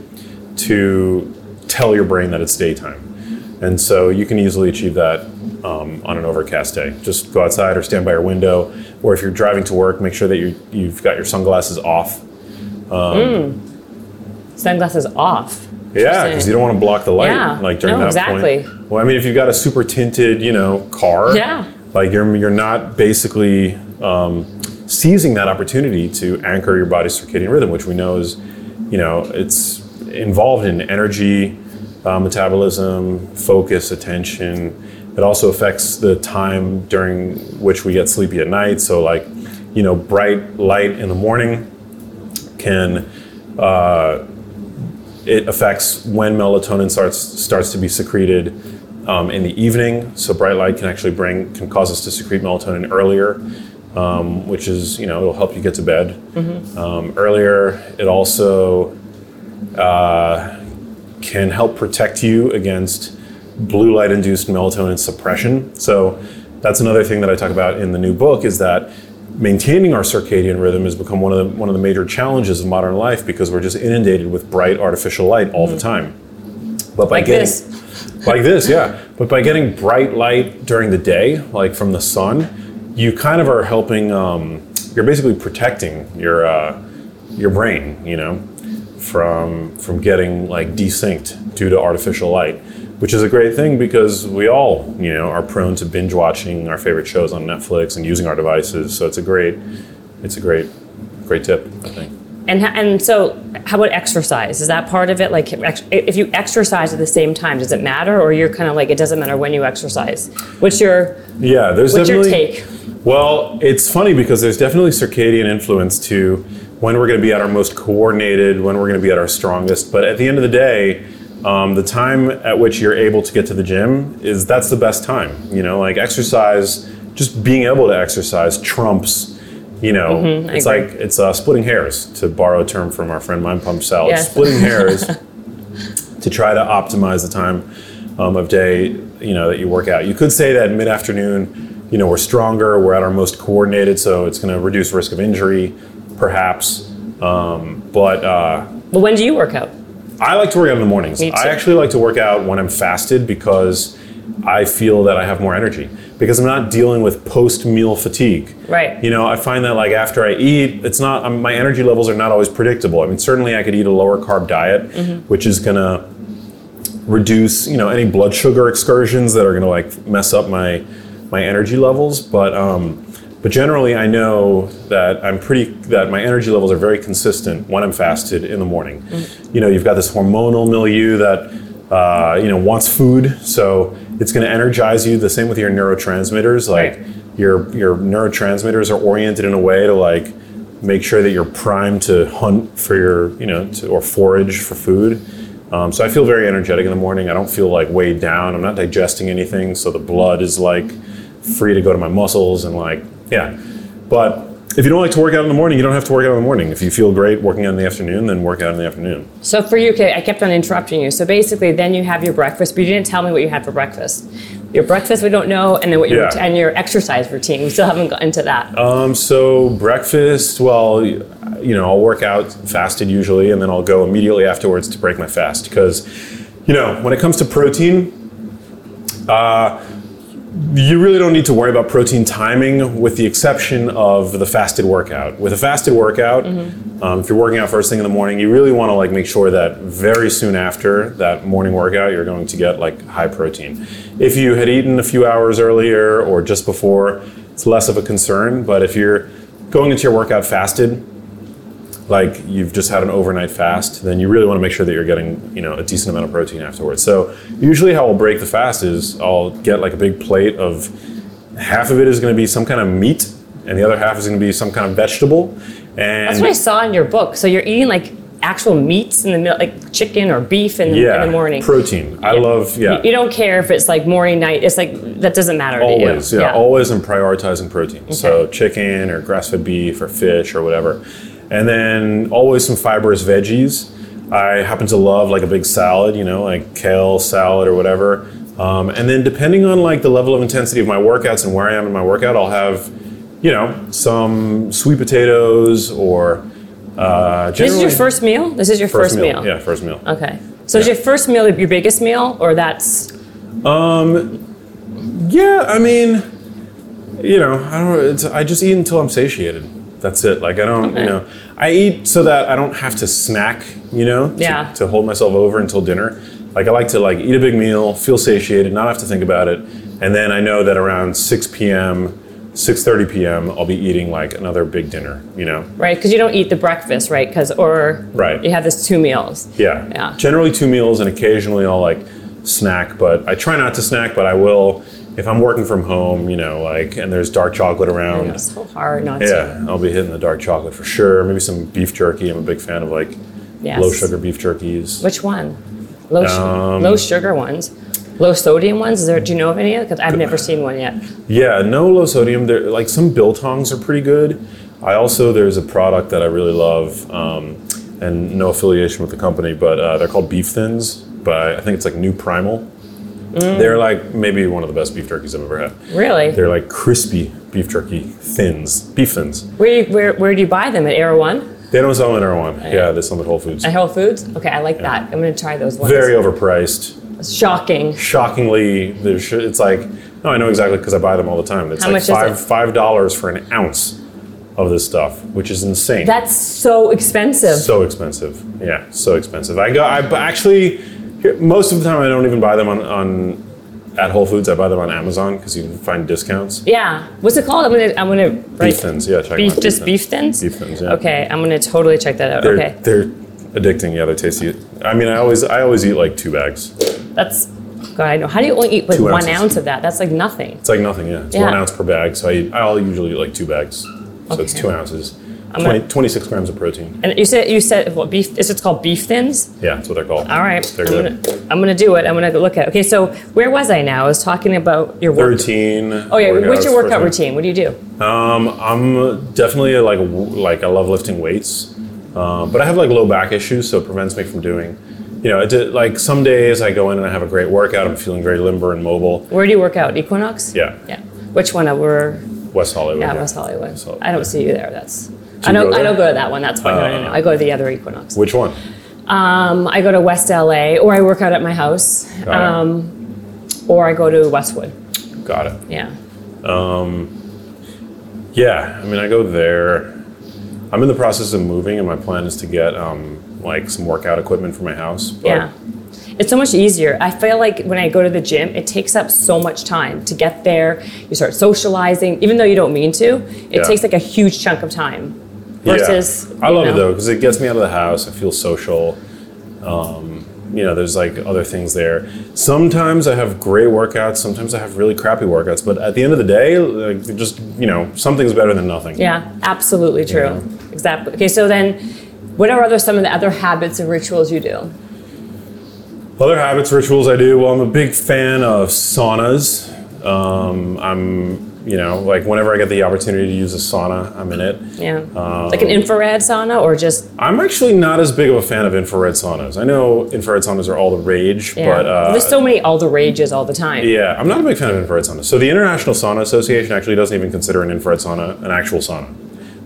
Speaker 3: to tell your brain that it's daytime, and so you can easily achieve that um, on an overcast day. Just go outside or stand by your window, or if you're driving to work, make sure that you you've got your sunglasses off.
Speaker 2: Sunglasses off.
Speaker 3: Yeah, because you don't want to block the light
Speaker 2: Yeah.
Speaker 3: like during
Speaker 2: No,
Speaker 3: that
Speaker 2: exactly.
Speaker 3: point. Well, I mean, if you've got a super tinted, you know, car,
Speaker 2: Yeah.
Speaker 3: like you're you're not basically um, seizing that opportunity to anchor your body's circadian rhythm, which we know is, you know, it's involved in energy, uh, metabolism, focus, attention. It also affects the time during which we get sleepy at night. So, like, you know, bright light in the morning can uh, it affects when melatonin starts starts to be secreted um, in the evening. So bright light can actually bring can cause us to secrete melatonin earlier, um, which is you know it'll help you get to bed um, earlier. It also uh, can help protect you against blue light induced melatonin suppression. So that's another thing that I talk about in the new book is that maintaining our circadian rhythm has become one of the one of the major challenges of modern life because we're just inundated with bright artificial light all the time. But by
Speaker 2: Like
Speaker 3: getting,
Speaker 2: this.
Speaker 3: like this, yeah. But by getting bright light during the day, like from the sun, you kind of are helping. Um, you're basically protecting your uh, your brain, you know, from from getting like desynced due to artificial light, which is a great thing because we all, you know, are prone to binge watching our favorite shows on Netflix and using our devices. So it's a great, it's a great, great tip, I think.
Speaker 2: And and so, how about exercise? Is that part of it? Like, if you exercise at the same time, does it matter, or you're kind of like it doesn't matter when you exercise? What's your
Speaker 3: Yeah, there's
Speaker 2: what's your
Speaker 3: definitely.
Speaker 2: take?
Speaker 3: Well, it's funny because there's definitely circadian influence to when we're going to be at our most coordinated, when we're going to be at our strongest. But at the end of the day, um, the time at which you're able to get to the gym is that's the best time. You know, like exercise, just being able to exercise trumps. You know,
Speaker 2: Mm-hmm,
Speaker 3: it's like it's uh, splitting hairs, to borrow a term from our friend Mind Pump Salad.
Speaker 2: Yes.
Speaker 3: Splitting hairs to try to optimize the time um, of day you know that you work out. You could say that mid afternoon, you know, we're stronger, we're at our most coordinated, so it's going to reduce risk of injury, perhaps. Um, but uh,
Speaker 2: Well, when do you work out?
Speaker 3: I like to work out in the mornings. I actually like to work out when I'm fasted because I feel that I have more energy because I'm not dealing with post meal fatigue.
Speaker 2: Right.
Speaker 3: You know, I find that like after I eat, it's not um, my energy levels are not always predictable. I mean, certainly I could eat a lower carb diet,
Speaker 2: Mm-hmm.
Speaker 3: which is gonna reduce you know any blood sugar excursions that are gonna like mess up my my energy levels. But um, but generally, I know that I'm pretty that my energy levels are very consistent when I'm fasted in the morning. You know, you've got this hormonal milieu that uh, you know wants food, so it's going to energize you. The same with your neurotransmitters, like
Speaker 2: Right.
Speaker 3: your your neurotransmitters are oriented in a way to like make sure that you're primed to hunt for your you know to, or forage for food. Um, so I feel very energetic in the morning. I don't feel like weighed down. I'm not digesting anything, so the blood is like free to go to my muscles and like yeah. But if you don't like to work out in the morning, you don't have to work out in the morning. If you feel great working out in the afternoon, then work out in the afternoon.
Speaker 2: So for you, I kept on interrupting you. So basically, then you have your breakfast, but you didn't tell me what you had for breakfast. Your breakfast, we don't know, and then what your
Speaker 3: Yeah.
Speaker 2: and your exercise routine. We still haven't gotten into that.
Speaker 3: Um, so breakfast, well, you know, I'll work out fasted usually, and then I'll go immediately afterwards to break my fast because, you know, when it comes to protein, uh, you really don't need to worry about protein timing, with the exception of the fasted workout. With a fasted workout, um, if you're working out first thing in the morning, you really want to like make sure that very soon after that morning workout, you're going to get like high protein. If you had eaten a few hours earlier or just before, it's less of a concern. But if you're going into your workout fasted, like you've just had an overnight fast, then you really want to make sure that you're getting, you know, a decent amount of protein afterwards. So usually how I'll break the fast is I'll get like a big plate of half of it is going to be some kind of meat and the other half is going to be some kind of vegetable. And
Speaker 2: That's what I saw in your book. So you're eating like actual meats in the middle, like chicken or beef in,
Speaker 3: yeah,
Speaker 2: in the morning.
Speaker 3: protein. I love yeah.
Speaker 2: You, don't care if it's like morning, night. It's like that doesn't matter
Speaker 3: Always,
Speaker 2: to you.
Speaker 3: yeah, always I'm prioritizing protein. So chicken or grass-fed beef or fish or whatever, and then always some fibrous veggies. I happen to love like a big salad, you know, like kale salad or whatever. Um, and then depending on like the level of intensity of my workouts and where I am in my workout, I'll have, you know, some sweet potatoes or. Uh,
Speaker 2: This is your first meal. This is your first, meal.
Speaker 3: Yeah, first meal.
Speaker 2: Okay. So is your first meal your biggest meal, or that's Um.
Speaker 3: Yeah, I mean, you know, I don't. It's, I just eat until I'm satiated. That's it. Like I don't,
Speaker 2: Okay.
Speaker 3: you know, I eat so that I don't have to snack. You know, to,
Speaker 2: Yeah.
Speaker 3: to hold myself over until dinner. Like I like to like eat a big meal, feel satiated, not have to think about it, and then I know that around 6 p.m., 6:30 p.m., I'll be eating like another big dinner. You know,
Speaker 2: right? Because you don't eat the breakfast, right? Because or
Speaker 3: Right.
Speaker 2: you have this two meals.
Speaker 3: Yeah.
Speaker 2: Yeah.
Speaker 3: Generally two meals, and occasionally I'll like snack, but I try not to snack, but I will if I'm working from home. You know, like and there's dark chocolate around.
Speaker 2: It's so hard not to.
Speaker 3: Yeah, I'll be hitting the dark chocolate for sure. Maybe some beef jerky. I'm a big fan of like
Speaker 2: Yes.
Speaker 3: low sugar beef jerkies.
Speaker 2: Which one? Low,
Speaker 3: Um,
Speaker 2: low sugar ones. Low sodium ones. Is there? Do you know of any? Because I've never seen one yet.
Speaker 3: Yeah, no low sodium. There, like some biltongs are pretty good. I also there's a product that I really love, um, and no affiliation with the company, but uh, they're called Beef Thins. By I think it's like New Primal.
Speaker 2: Mm.
Speaker 3: They're like maybe one of the best beef turkeys I've ever had.
Speaker 2: Really?
Speaker 3: They're like crispy beef jerky thins, beef thins.
Speaker 2: Where, you, where where do you buy them? At Erewhon?
Speaker 3: They don't sell them at in Erewhon. Yeah, they sell them at Whole Foods.
Speaker 2: At Whole Foods? Okay, I like that. I'm gonna try those ones.
Speaker 3: Very overpriced.
Speaker 2: shocking.
Speaker 3: shockingly it's like no i know exactly because i buy them all the time it's
Speaker 2: How
Speaker 3: like five five dollars for an ounce of this stuff which is insane
Speaker 2: That's so expensive.
Speaker 3: so expensive yeah so expensive i go i actually here- most of the time i don't even buy them on, on at whole foods i buy them on amazon because you can find discounts
Speaker 2: yeah. What's it called? I'm gonna I'm gonna write
Speaker 3: beef thins yeah check them
Speaker 2: beef
Speaker 3: out,
Speaker 2: just beef thins.
Speaker 3: beef thins yeah
Speaker 2: Okay, I'm gonna totally check that out.
Speaker 3: they're,
Speaker 2: okay,
Speaker 3: they're addicting yeah they're tasty i mean i always i always eat like two bags
Speaker 2: that's God. I know. How do you only eat like one ounce of that? That's like nothing.
Speaker 3: It's like nothing, yeah. It's
Speaker 2: Yeah.
Speaker 3: one ounce per bag, so I eat, I'll usually eat like two bags. So it's two ounces.
Speaker 2: I'm
Speaker 3: 20,
Speaker 2: gonna-
Speaker 3: 26 grams of protein.
Speaker 2: And you said you said what beef? Is it called beef thins?
Speaker 3: Yeah, that's what they're called.
Speaker 2: All right,
Speaker 3: They're
Speaker 2: I'm
Speaker 3: good.
Speaker 2: gonna I'm gonna do it. I'm gonna look at. It. Okay, so where was I now? I was talking about your work.
Speaker 3: routine.
Speaker 2: Oh yeah, what's your workout routine? What do you do?
Speaker 3: Um, I'm definitely like like I love lifting weights, um, but I have like low back issues, so it prevents me from doing. You know, did, like some days I go in and I have a great workout. I'm feeling very limber and mobile.
Speaker 2: Where do you work out? Equinox.
Speaker 3: Yeah,
Speaker 2: Yeah. Which one? We're
Speaker 3: West Hollywood.
Speaker 2: yeah, West Hollywood.
Speaker 3: So-
Speaker 2: I don't see you there. That's. I don't.
Speaker 3: go
Speaker 2: I don't go to that one. That's fine. no, no, no.
Speaker 3: Uh,
Speaker 2: I go to the other Equinox.
Speaker 3: Which one?
Speaker 2: Um, I go to West LA, or I work out at my house, um, or I go to Westwood.
Speaker 3: Got it.
Speaker 2: Yeah.
Speaker 3: Yeah, I mean, I go there. I'm in the process of moving, and my plan is to get um, like some workout equipment for my house. But
Speaker 2: Yeah. It's so much easier. I feel like when I go to the gym, it takes up so much time to get there. You start socializing, even though you don't mean to. It
Speaker 3: Yeah.
Speaker 2: takes like a huge chunk of time.
Speaker 3: Yeah.
Speaker 2: Versus,
Speaker 3: I
Speaker 2: you
Speaker 3: love it though because it gets me out of the house. I feel social. Um, you know, there's like other things there. Sometimes I have great workouts. Sometimes I have really crappy workouts. But at the end of the day, like just you know, something's better than nothing.
Speaker 2: Yeah, absolutely true.
Speaker 3: Yeah.
Speaker 2: Exactly. Okay, so then, what are other some of the other habits and rituals you do?
Speaker 3: Other habits, rituals I do. Well, I'm a big fan of saunas. Um, I'm you know, like whenever I get the opportunity to use a sauna, I'm in it.
Speaker 2: Yeah. like an infrared sauna or just
Speaker 3: I'm actually not as big of a fan of infrared saunas. I know infrared saunas are all the rage,
Speaker 2: yeah.
Speaker 3: but uh,
Speaker 2: There's so many all the rages all the time.
Speaker 3: yeah, I'm not a big fan of infrared saunas. So the International Sauna Association actually doesn't even consider an infrared sauna an actual sauna.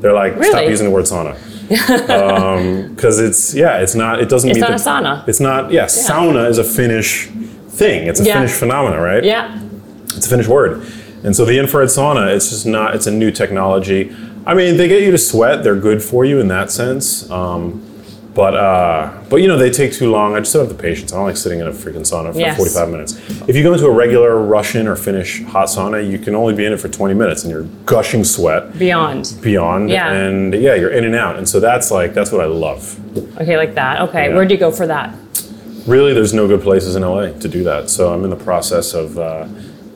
Speaker 3: They're like, stop using the word sauna. Because it's, yeah, it's not, it doesn't
Speaker 2: It's
Speaker 3: meet
Speaker 2: not
Speaker 3: the,
Speaker 2: a sauna.
Speaker 3: It's not, yeah, sauna is a Finnish thing. It's a
Speaker 2: Yeah.
Speaker 3: Finnish phenomena, right?
Speaker 2: Yeah.
Speaker 3: It's a Finnish word. And so the infrared sauna, it's just not, it's a new technology. I mean, they get you to sweat. They're good for you in that sense. Um, but, uh, but you know, they take too long. I just don't have the patience. I don't like sitting in a freaking sauna for
Speaker 2: Yes.
Speaker 3: 45 minutes. If you go into a regular Russian or Finnish hot sauna, you can only be in it for 20 minutes and you're gushing sweat
Speaker 2: Beyond.
Speaker 3: beyond.
Speaker 2: Yeah.
Speaker 3: And yeah, you're in and out. And so that's like, that's what I love.
Speaker 2: Okay, like that. Okay.
Speaker 3: Yeah.
Speaker 2: Where'd you go for that?
Speaker 3: Really, there's no good places in LA to do that. So I'm in the process of uh,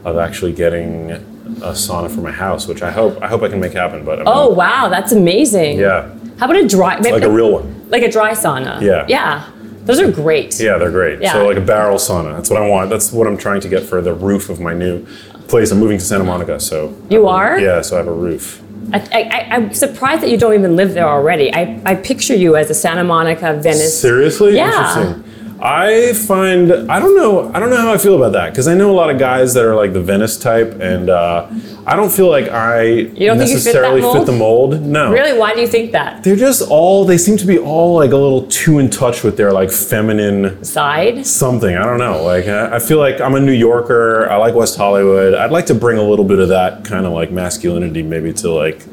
Speaker 3: of actually getting a sauna for my house, which I hope I hope I can make happen. But I'm
Speaker 2: Oh wow, that's amazing.
Speaker 3: yeah,
Speaker 2: How about a dry
Speaker 3: like a real one.
Speaker 2: like a dry sauna?
Speaker 3: Yeah.
Speaker 2: Yeah. Those are great.
Speaker 3: Yeah, they're great.
Speaker 2: Yeah.
Speaker 3: So like a barrel sauna. That's what I want. That's what I'm trying to get for the roof of my new place. I'm moving to Santa Monica, so
Speaker 2: You are?
Speaker 3: yeah. So I have a roof.
Speaker 2: I, I, I'm surprised that you don't even live there already. I, I picture you as a Santa Monica, Venice.
Speaker 3: Seriously?
Speaker 2: Yeah.
Speaker 3: Interesting. I find I don't know I don't know how I feel about that because I know a lot of guys that are like the Venice type, and uh, I don't feel like I you
Speaker 2: don't think you fit that
Speaker 3: necessarily
Speaker 2: mold?
Speaker 3: the mold. No,
Speaker 2: Really? Why do you think that?
Speaker 3: they're just all they seem to be all like a little too in touch with their like feminine
Speaker 2: Side?
Speaker 3: something. I don't know. Like I I feel like I'm a New Yorker. I like West Hollywood. I'd like to bring a little bit of that kind of like masculinity maybe to like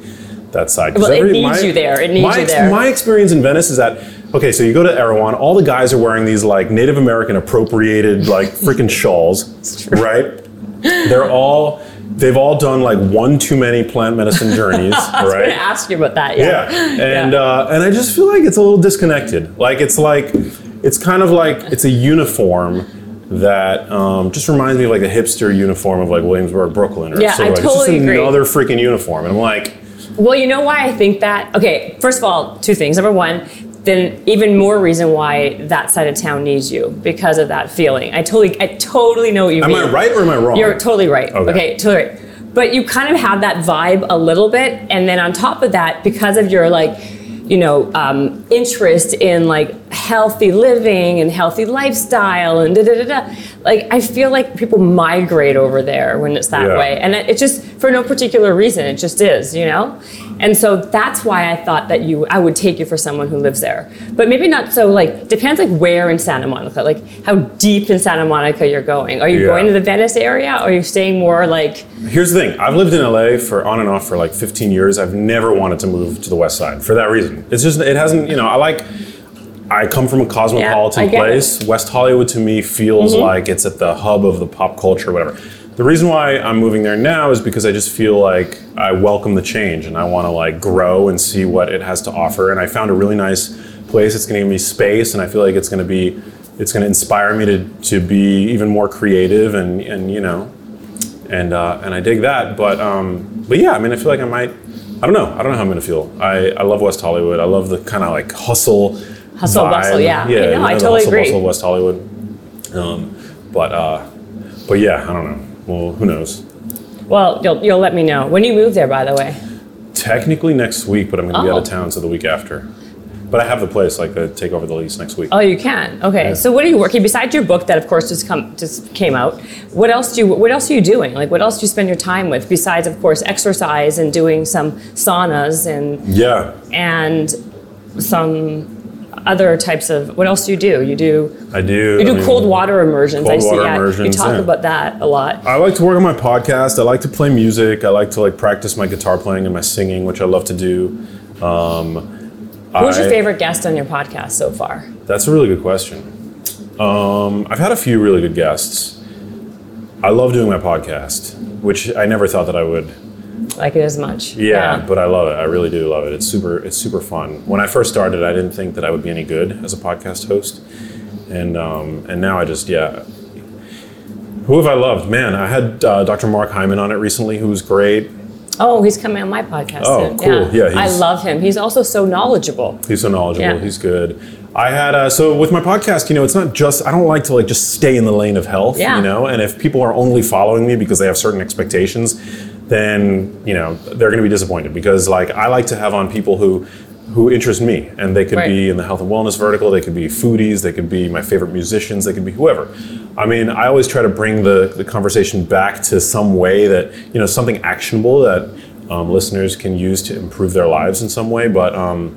Speaker 3: that side.
Speaker 2: Well, it needs you there. It needs
Speaker 3: my,
Speaker 2: you there.
Speaker 3: My experience in Venice is that okay. So you go to Erewhon, all the guys are wearing these like Native American appropriated like freaking shawls, right? They're all they've all done like one too many plant medicine journeys,
Speaker 2: I was
Speaker 3: right?
Speaker 2: going to ask you about that. Yeah.
Speaker 3: Yeah, and
Speaker 2: Yeah.
Speaker 3: Uh, and I just feel like it's a little disconnected. Like it's like it's kind of like it's a uniform that um, just reminds me of like a hipster uniform of like Williamsburg, Brooklyn, or
Speaker 2: Yeah,
Speaker 3: so
Speaker 2: I
Speaker 3: like, it's
Speaker 2: totally
Speaker 3: just
Speaker 2: agree.
Speaker 3: another freaking uniform. And I'm like,
Speaker 2: Well, you know why I think that? Okay, first of all, two things. Number one, then even more reason why that side of town needs you because of that feeling. I totally, I totally know what you
Speaker 3: am
Speaker 2: mean.
Speaker 3: Am I right or am I wrong?
Speaker 2: You're totally right.
Speaker 3: Okay.
Speaker 2: Okay. totally right. But you kind of have that vibe a little bit, and then on top of that, because of your like, you know, um, interest in like healthy living and healthy lifestyle and da da da da. Like I feel like people migrate over there when it's that
Speaker 3: Yeah.
Speaker 2: way, and it, it just for no particular reason. It just is, you know. And so that's why I thought that you, I would take you for someone who lives there, but maybe not so. Like depends like where in Santa Monica, like how deep in Santa Monica you're going. Are you
Speaker 3: Yeah.
Speaker 2: going to the Venice area? Or are you staying more like
Speaker 3: Here's the thing. I've lived in LA for on and off for like 15 years. I've never wanted to move to the West Side for that reason. It's just it hasn't. You know, I like. I come from a cosmopolitan
Speaker 2: I get it. Mm-hmm.
Speaker 3: place. West Hollywood to me feels like it's at the hub of the pop culture, whatever. The reason why I'm moving there now is because I just feel like I welcome the change and I want to like grow and see what it has to offer. And I found a really nice place. It's going to give me space, and I feel like it's going to be, it's going to inspire me to to be even more creative and and you know, and uh, and I dig that. But um, but yeah, I mean, I feel like I might. I don't know. I don't know how I'm going to feel. I, I love West Hollywood. I love the kind of like hustle.
Speaker 2: Hustle,
Speaker 3: vibe.
Speaker 2: bustle, yeah.
Speaker 3: Yeah,
Speaker 2: I know, I
Speaker 3: the
Speaker 2: totally
Speaker 3: hustle,
Speaker 2: agree.
Speaker 3: bustle of West Hollywood. Um, but uh, but yeah, I don't know. Well, who knows?
Speaker 2: Well, you'll, you'll let me know. When do you move there, by the way.
Speaker 3: Technically next week, but I'm going to be out of
Speaker 2: Oh.
Speaker 3: town, so the week after. But I have the place, like, to take over the lease next week.
Speaker 2: Oh, you can. Okay. So what are you working besides your book that, of course, just come just came out? What else do you What else are you doing? Like, what else do you spend your time with besides, of course, exercise and doing some saunas and
Speaker 3: Yeah,
Speaker 2: and some other types of? What else do you do? You do
Speaker 3: I do.
Speaker 2: you
Speaker 3: I
Speaker 2: do
Speaker 3: mean,
Speaker 2: cold water immersions. I
Speaker 3: cold
Speaker 2: see.
Speaker 3: water
Speaker 2: yeah, you talk
Speaker 3: yeah.
Speaker 2: about that a lot.
Speaker 3: I like to work on my podcast. I like to play music. I like to like practice my guitar playing and my singing, which I love to do. Um,
Speaker 2: Who's your favorite guest on your podcast so far?
Speaker 3: That's a really good question. Um, I've had a few really good guests. I love doing my podcast, which I never thought that I would.
Speaker 2: Like it as much?
Speaker 3: Yeah, but I love it. I really do love it. It's super. It's super fun. When I first started, I didn't think that I would be any good as a podcast host, and um, and now I just yeah. Who have I loved? Man, I had uh, Dr. Mark Hyman on it recently, who was great.
Speaker 2: Oh, he's coming on my podcast.
Speaker 3: Oh,
Speaker 2: soon.
Speaker 3: cool. Yeah,
Speaker 2: I
Speaker 3: he's-
Speaker 2: love him. He's also so knowledgeable.
Speaker 3: He's so knowledgeable.
Speaker 2: Yeah.
Speaker 3: He's good. I had uh, so with my podcast, you know, it's not just I don't like to like just stay in the lane of health,
Speaker 2: Yeah.
Speaker 3: you know. And if people are only following me because they have certain expectations, then you know they're going to be disappointed because like I like to have on people who who interest me, and they could
Speaker 2: Right.
Speaker 3: be in the health and wellness vertical. They could be foodies. They could be my favorite musicians. They could be whoever. I mean, I always try to bring the the conversation back to some way that you know something actionable that um, listeners can use to improve their lives in some way. But um,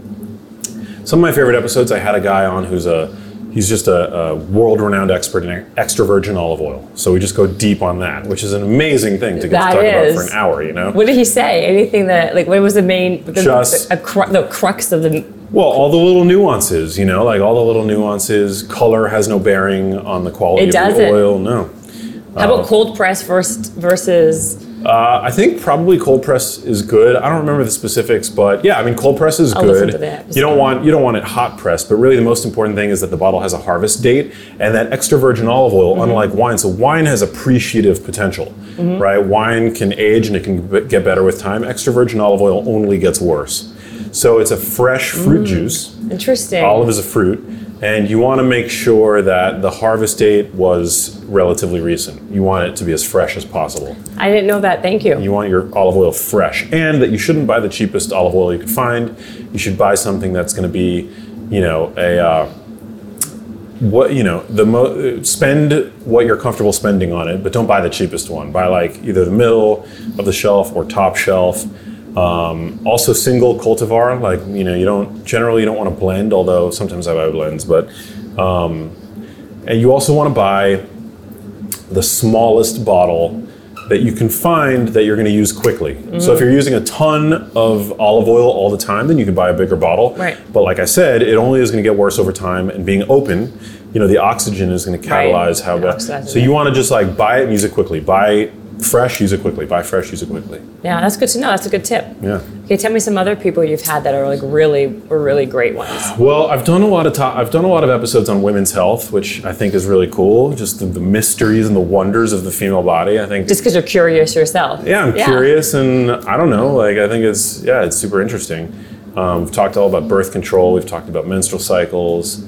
Speaker 3: some of my favorite episodes, I had a guy on who's a he's just a, a world-renowned expert in extra virgin olive oil. So we just go deep on that, which is an amazing thing to get
Speaker 2: That
Speaker 3: to talk
Speaker 2: is.
Speaker 3: about for an hour. You know.
Speaker 2: What did he say? Anything that like what was the main the,
Speaker 3: Just-
Speaker 2: the, a cru- the crux of the
Speaker 3: Well, all the little nuances, you know, like all the little nuances. Color has no bearing on the quality
Speaker 2: It
Speaker 3: of the oil. No.
Speaker 2: how about uh, cold press first versus
Speaker 3: Uh, I think probably cold press is good. I don't remember the specifics, but yeah, I mean cold press is
Speaker 2: I'll
Speaker 3: good. You don't want you don't want it hot pressed, but really the most important thing is that the bottle has a harvest date and that extra virgin olive oil,
Speaker 2: Mm-hmm.
Speaker 3: unlike wine, so wine has appreciative potential,
Speaker 2: Mm-hmm.
Speaker 3: right? Wine can age and it can get better with time. Extra virgin olive oil only gets worse. So it's a fresh fruit
Speaker 2: Mm.
Speaker 3: juice.
Speaker 2: interesting?
Speaker 3: Olive is a fruit, and you want to make sure that the harvest date was relatively recent. You want it to be as fresh as possible.
Speaker 2: I didn't know that. Thank you.
Speaker 3: You want your olive oil fresh, and that you shouldn't buy the cheapest olive oil you could find. You should buy something that's going to be, you know, a uh, what you know the mo- spend what you're comfortable spending on it, but don't buy the cheapest one. Buy like either the middle of the shelf or top shelf. Um, also, single cultivar. Like you know, you don't generally you don't want to blend, although sometimes I buy blends. But um, and you also want to buy the smallest bottle that you can find that you're going to use quickly. So if you're using a ton of olive oil all the time, then you can buy a bigger bottle.
Speaker 2: Right.
Speaker 3: But like I said, it only is going to get worse over time. And being open, you know, the oxygen is going to
Speaker 2: Right.
Speaker 3: catalyze how
Speaker 2: It
Speaker 3: bad.
Speaker 2: oxidizes
Speaker 3: So you want to just like buy it and use it quickly. Buy fresh, use it quickly. Buy fresh, use it quickly.
Speaker 2: Yeah, that's good to know. That's a good tip.
Speaker 3: Yeah.
Speaker 2: Okay, tell me some other people you've had that are like really really great ones.
Speaker 3: Well, I've done a lot of to- I've done a lot of episodes on women's health, which I think is really cool. Just the, the mysteries and the wonders of the female body. I think
Speaker 2: Just because you're curious yourself.
Speaker 3: Yeah, I'm curious, and I don't know. Like, I think it's yeah, it's super interesting. Um, we've talked all about birth control. We've talked about menstrual cycles,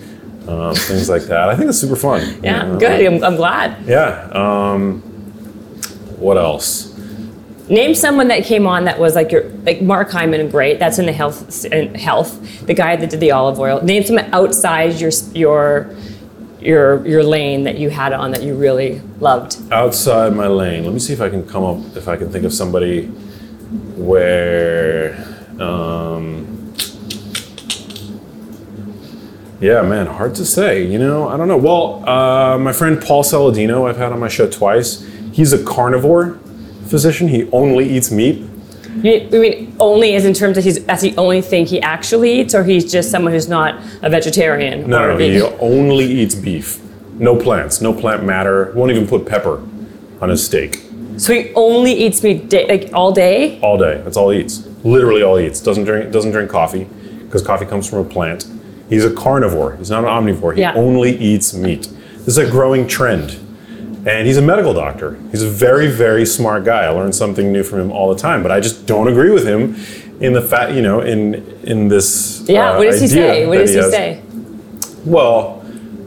Speaker 3: um, things like that. I think it's super fun.
Speaker 2: Yeah,
Speaker 3: You know?
Speaker 2: good. I'm, I'm glad.
Speaker 3: Yeah. Um, what else?
Speaker 2: Name someone that came on that was like your like Mark Hyman, great. That's in the health in health. The guy that did the olive oil. Name someone outside your your your your lane that you had on that you really loved.
Speaker 3: Outside my lane. Let me see if I can come up. If I can think of somebody where. Um, yeah, man, hard to say. You know, I don't know. Well, uh, my friend Paul Saladino, I've had on my show twice. He's a carnivore physician. He only eats meat.
Speaker 2: You, I mean, only as in terms of he's that's the only thing he actually eats, or he's just someone who's not a vegetarian.
Speaker 3: No,
Speaker 2: or
Speaker 3: no, he only eats beef. No plants, no plant matter. Won't even put pepper on his steak
Speaker 2: So he only eats meat day, like all day.
Speaker 3: all day. That's all he eats. Literally all he eats. Doesn't drink doesn't drink coffee because coffee comes from a plant. He's a carnivore. He's not an omnivore. He
Speaker 2: Yeah.
Speaker 3: only eats meat. This is a growing trend. And he's a medical doctor. He's a very, very smart guy. I learn something new from him all the time, but I just don't agree with him in the fact, you know, in in this.
Speaker 2: Yeah.
Speaker 3: uh,
Speaker 2: what does he say? What does he
Speaker 3: has.
Speaker 2: say?
Speaker 3: Well,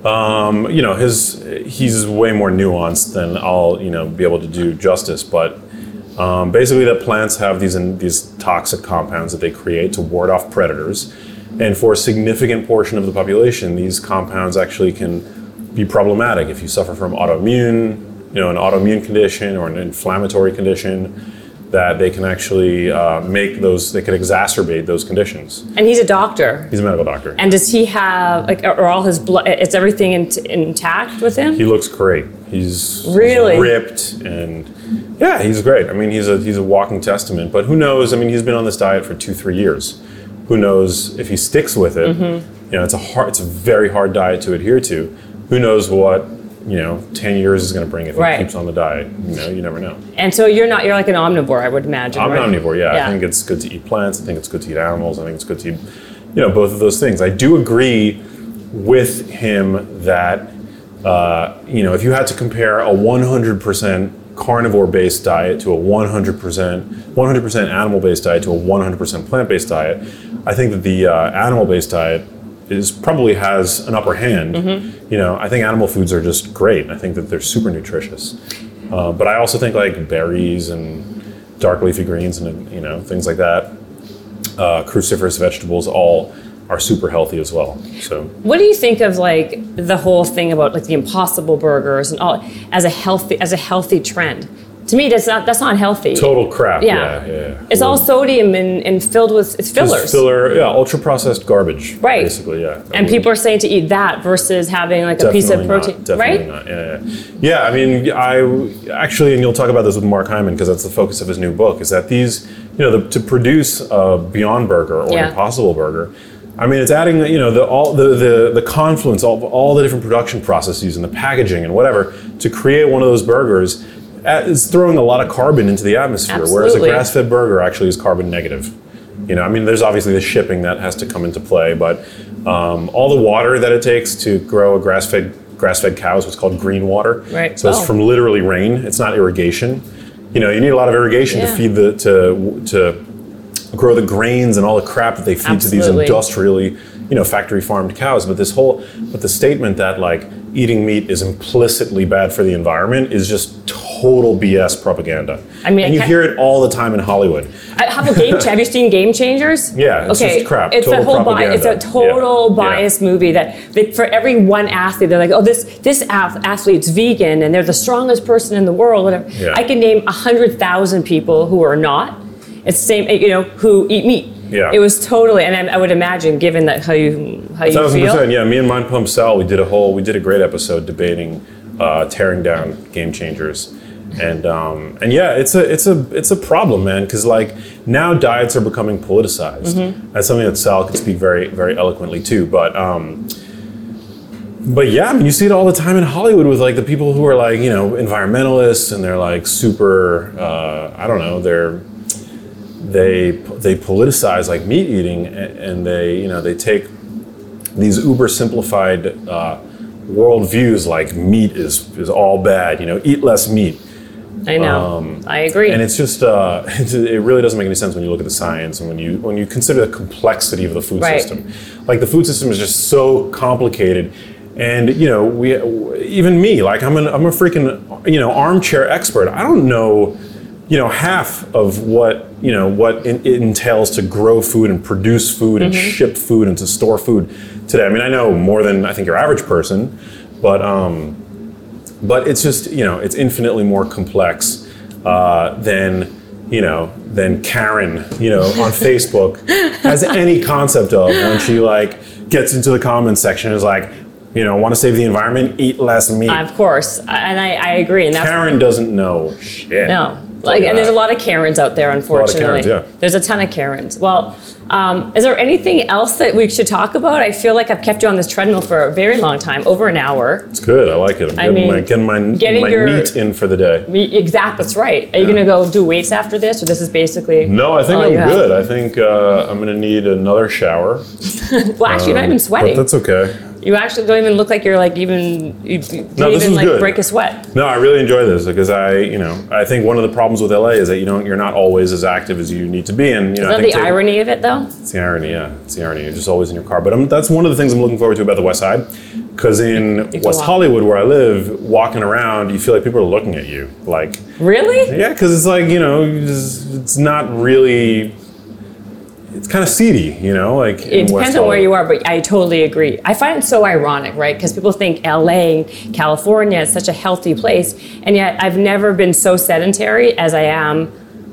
Speaker 3: um, you know, his he's way more nuanced than I'll you know be able to do justice. But um, basically, that plants have these these toxic compounds that they create to ward off predators, and for a significant portion of the population, these compounds actually can be problematic if you suffer from autoimmune, you know, an autoimmune condition or an inflammatory condition. That they can actually uh, make those, they can exacerbate those conditions.
Speaker 2: And he's a doctor.
Speaker 3: He's a medical doctor.
Speaker 2: And does he have like are all his blood? Is everything in, intact with him?
Speaker 3: He looks great. He's he's
Speaker 2: Really?
Speaker 3: ripped and yeah, he's great. I mean, he's a he's a walking testament. But who knows? I mean, he's been on this diet for two three years. Who knows if he sticks with it?
Speaker 2: Mm-hmm.
Speaker 3: You know, it's a hard, it's a very hard diet to adhere to. Who knows what you know ten years is going to bring if
Speaker 2: Right.
Speaker 3: he keeps on the diet? You know, you never know.
Speaker 2: and so you're not. You're like an omnivore, I would imagine.
Speaker 3: I'm
Speaker 2: right?
Speaker 3: an omnivore. Yeah, I think it's good to eat plants. I think it's good to eat animals. I think it's good to eat, you know, both of those things. I do agree with him that, uh, you know, if you had to compare a 100% carnivore-based diet to a 100% 100% animal-based diet to a 100% plant-based diet, I think that the uh, animal-based diet is probably has an upper hand. You know, I think animal foods are just great. I think that they're super nutritious. Uh, but I also think like berries and dark leafy greens and you know things like that. Uh, cruciferous vegetables all are super healthy as well. So
Speaker 2: What do you think of like the whole thing about like the impossible burgers and all as a healthy as a healthy trend? To me, that's not that's not healthy.
Speaker 3: total crap.
Speaker 2: Yeah.
Speaker 3: Yeah, yeah.
Speaker 2: It's all sodium and, and filled with it's fillers.
Speaker 3: filler, yeah, ultra processed garbage.
Speaker 2: Right.
Speaker 3: Basically, yeah.
Speaker 2: and people are saying to eat that versus having like a piece of
Speaker 3: Definitely
Speaker 2: protein,
Speaker 3: not, definitely
Speaker 2: right?
Speaker 3: Not. Yeah, yeah. yeah, I mean, I actually, and you'll talk about this with Mark Hyman because that's the focus of his new book. Is that these, you know, the, to produce a Beyond Burger or
Speaker 2: Yeah.
Speaker 3: an Impossible Burger, I mean, it's adding, you know, the all the the, the confluence, all, all the different production processes and the packaging and whatever to create one of those burgers. Uh, Is throwing a lot of carbon into the atmosphere, whereas a grass-fed burger actually is carbon negative. You know, I mean, there's obviously the shipping that has to come into play, but um, all the water that it takes to grow a grass-fed grass-fed cow is what's called green water.
Speaker 2: Right.
Speaker 3: So
Speaker 2: Oh.
Speaker 3: it's from literally rain. It's not irrigation. You know, you need a lot of irrigation
Speaker 2: Yeah.
Speaker 3: to feed the to to grow the grains and all the crap that they feed to these industrially, you know, factory farmed cows. But this whole, but the statement that like eating meat is implicitly bad for the environment is just total BS propaganda.
Speaker 2: I mean,
Speaker 3: and you hear it all the time in Hollywood.
Speaker 2: How about game? have you seen Game Changers?
Speaker 3: Yeah, it's
Speaker 2: okay,
Speaker 3: just crap.
Speaker 2: It's a
Speaker 3: Total
Speaker 2: whole bias. It's a total
Speaker 3: Yeah, yeah.
Speaker 2: bias movie that they, for every one athlete, they're like, oh, this this ath- athlete's vegan and they're the strongest person in the world. Whatever.
Speaker 3: Yeah.
Speaker 2: I can name a hundred thousand people who are not. It's the same, you know, who eat meat.
Speaker 3: Yeah.
Speaker 2: It was totally, and I, I would imagine, given that how you how you
Speaker 3: Thousand
Speaker 2: feel.
Speaker 3: percent, yeah. Me and Mind Pump Sal, we did a whole, we did a great episode debating uh, tearing down game changers, and um, and yeah, it's a it's a it's a problem, man. Because like now diets are becoming politicized.
Speaker 2: Mm-hmm.
Speaker 3: That's something that Sal could speak very very eloquently too, But um, but yeah, I mean, you see it all the time in Hollywood with like the people who are like you know environmentalists and they're like super, uh, I don't know, they're they they politicize like meat eating and they you know they take these uber simplified uh, worldviews like meat is is all bad you know eat less meat
Speaker 2: I know. I agree.
Speaker 3: um, and it's just uh, it really doesn't make any sense when you look at the science and when you when you consider the complexity of the food
Speaker 2: Right.
Speaker 3: system like the food system is just so complicated and you know we even me like i'm an i'm a freaking you know armchair expert i don't know you know half of what you know what it, entails to grow food and produce food and ship food and to store food today i mean i know more than i think your average person but um but it's just you know it's infinitely more complex uh, than you know than Karen you know on Facebook has any concept of when she like gets into the comments section and is like you know want to save the environment eat less meat
Speaker 2: of course, and I, I agree. And that's
Speaker 3: Karen doesn't know shit
Speaker 2: No. Like, and there's a lot of Karens out there, unfortunately.
Speaker 3: Karens, yeah.
Speaker 2: There's a ton of Karens. Well, um, is there anything else that we should talk about? I feel like I've kept you on this treadmill for a very long time, over an hour.
Speaker 3: it's good I like it I'm
Speaker 2: I
Speaker 3: getting,
Speaker 2: mean,
Speaker 3: my, getting my,
Speaker 2: getting
Speaker 3: my
Speaker 2: your-
Speaker 3: meat in for the day
Speaker 2: Me- Exact, that's right. Are you going to go do weights after this, or this is basically?
Speaker 3: no I think I'm
Speaker 2: you have?
Speaker 3: good I think uh, I'm gonna need another shower
Speaker 2: Well, actually, you're not even
Speaker 3: but
Speaker 2: sweating.
Speaker 3: that's okay
Speaker 2: You actually don't even look like you're like even. You,
Speaker 3: No, this
Speaker 2: even
Speaker 3: is
Speaker 2: like
Speaker 3: good.
Speaker 2: break a sweat.
Speaker 3: No, I really enjoy this because I, you know, I think one of the problems with LA is that you don't, you're not always as active as you need to be, and you know,
Speaker 2: Is
Speaker 3: I
Speaker 2: that the
Speaker 3: take-
Speaker 2: irony of it, though?
Speaker 3: It's the irony, yeah, it's the irony. You're just always in your car, but i that's one of the things I'm looking forward to about the West Side, because in West
Speaker 2: walk.
Speaker 3: Hollywood, where I live, walking around, you feel like people are looking at you, like,
Speaker 2: Really?
Speaker 3: yeah, because it's like you know, it's not really. It's kind of seedy, you know, like
Speaker 2: It depends on where you are, but I totally agree. I find it so ironic, right? Because people think LA, California is such a healthy place, and yet I've never been so sedentary as I am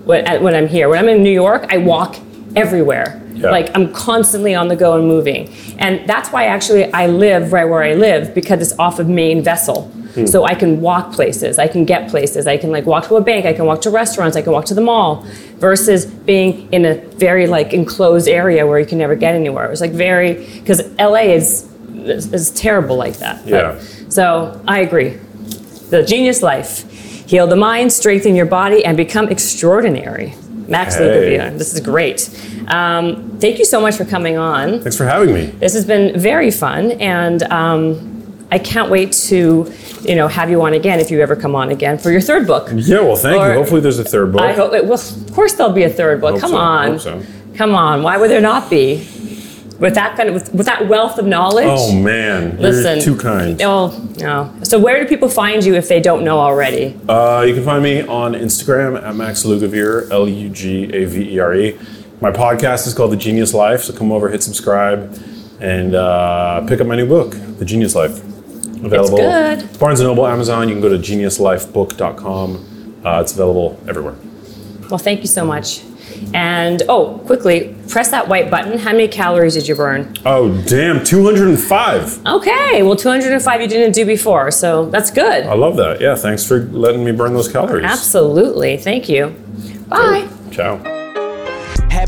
Speaker 2: when, when I'm here. When I'm in New York, I walk everywhere.
Speaker 3: Yeah.
Speaker 2: Like I'm constantly on the go and moving. And that's why actually I live right where I live because it's off of main vessel. So I can walk places, I can get places, I can like walk to a bank, I can walk to restaurants, I can walk to the mall, versus being in a very like enclosed area where you can never get anywhere. It was like very because LA is, is is terrible like that. But-
Speaker 3: Yeah.
Speaker 2: so I agree. The genius life. Heal the mind, strengthen your body, and become extraordinary. Max
Speaker 3: Hey.
Speaker 2: This is great. Um, thank you so much for coming on.
Speaker 3: Thanks for having me.
Speaker 2: This has been very fun, and um, I can't wait to, you know, have you on again if you ever come on again for your third book.
Speaker 3: Yeah, well, thank
Speaker 2: Or-
Speaker 3: you. Hopefully, there's a third book.
Speaker 2: I hope. It, well, of course there'll be a third book.
Speaker 3: Hope
Speaker 2: come
Speaker 3: so,
Speaker 2: on,
Speaker 3: hope so.
Speaker 2: come on. Why would there not be? with that kind of with, with that wealth of knowledge.
Speaker 3: Oh man,
Speaker 2: Listen,
Speaker 3: you're too kind.
Speaker 2: Oh no. So where do people find you if they don't know already?
Speaker 3: Uh, you can find me on Instagram at Max Lugavere, L U G A V E R E. My podcast is called The Genius Life, so come over, hit subscribe, and uh, pick up my new book, The Genius Life. Available
Speaker 2: good.
Speaker 3: Barnes & Noble, Amazon. You can go to geniuslifebook.com. Uh, it's available everywhere.
Speaker 2: Well, thank you so much. And oh, quickly, press that white button. How many calories did you burn?
Speaker 3: Oh, damn, 205.
Speaker 2: Okay, well, 205 you didn't do before, so that's good.
Speaker 3: I love that. Yeah, thanks for letting me burn those calories.
Speaker 2: Absolutely. Thank you. Bye.
Speaker 3: Ciao.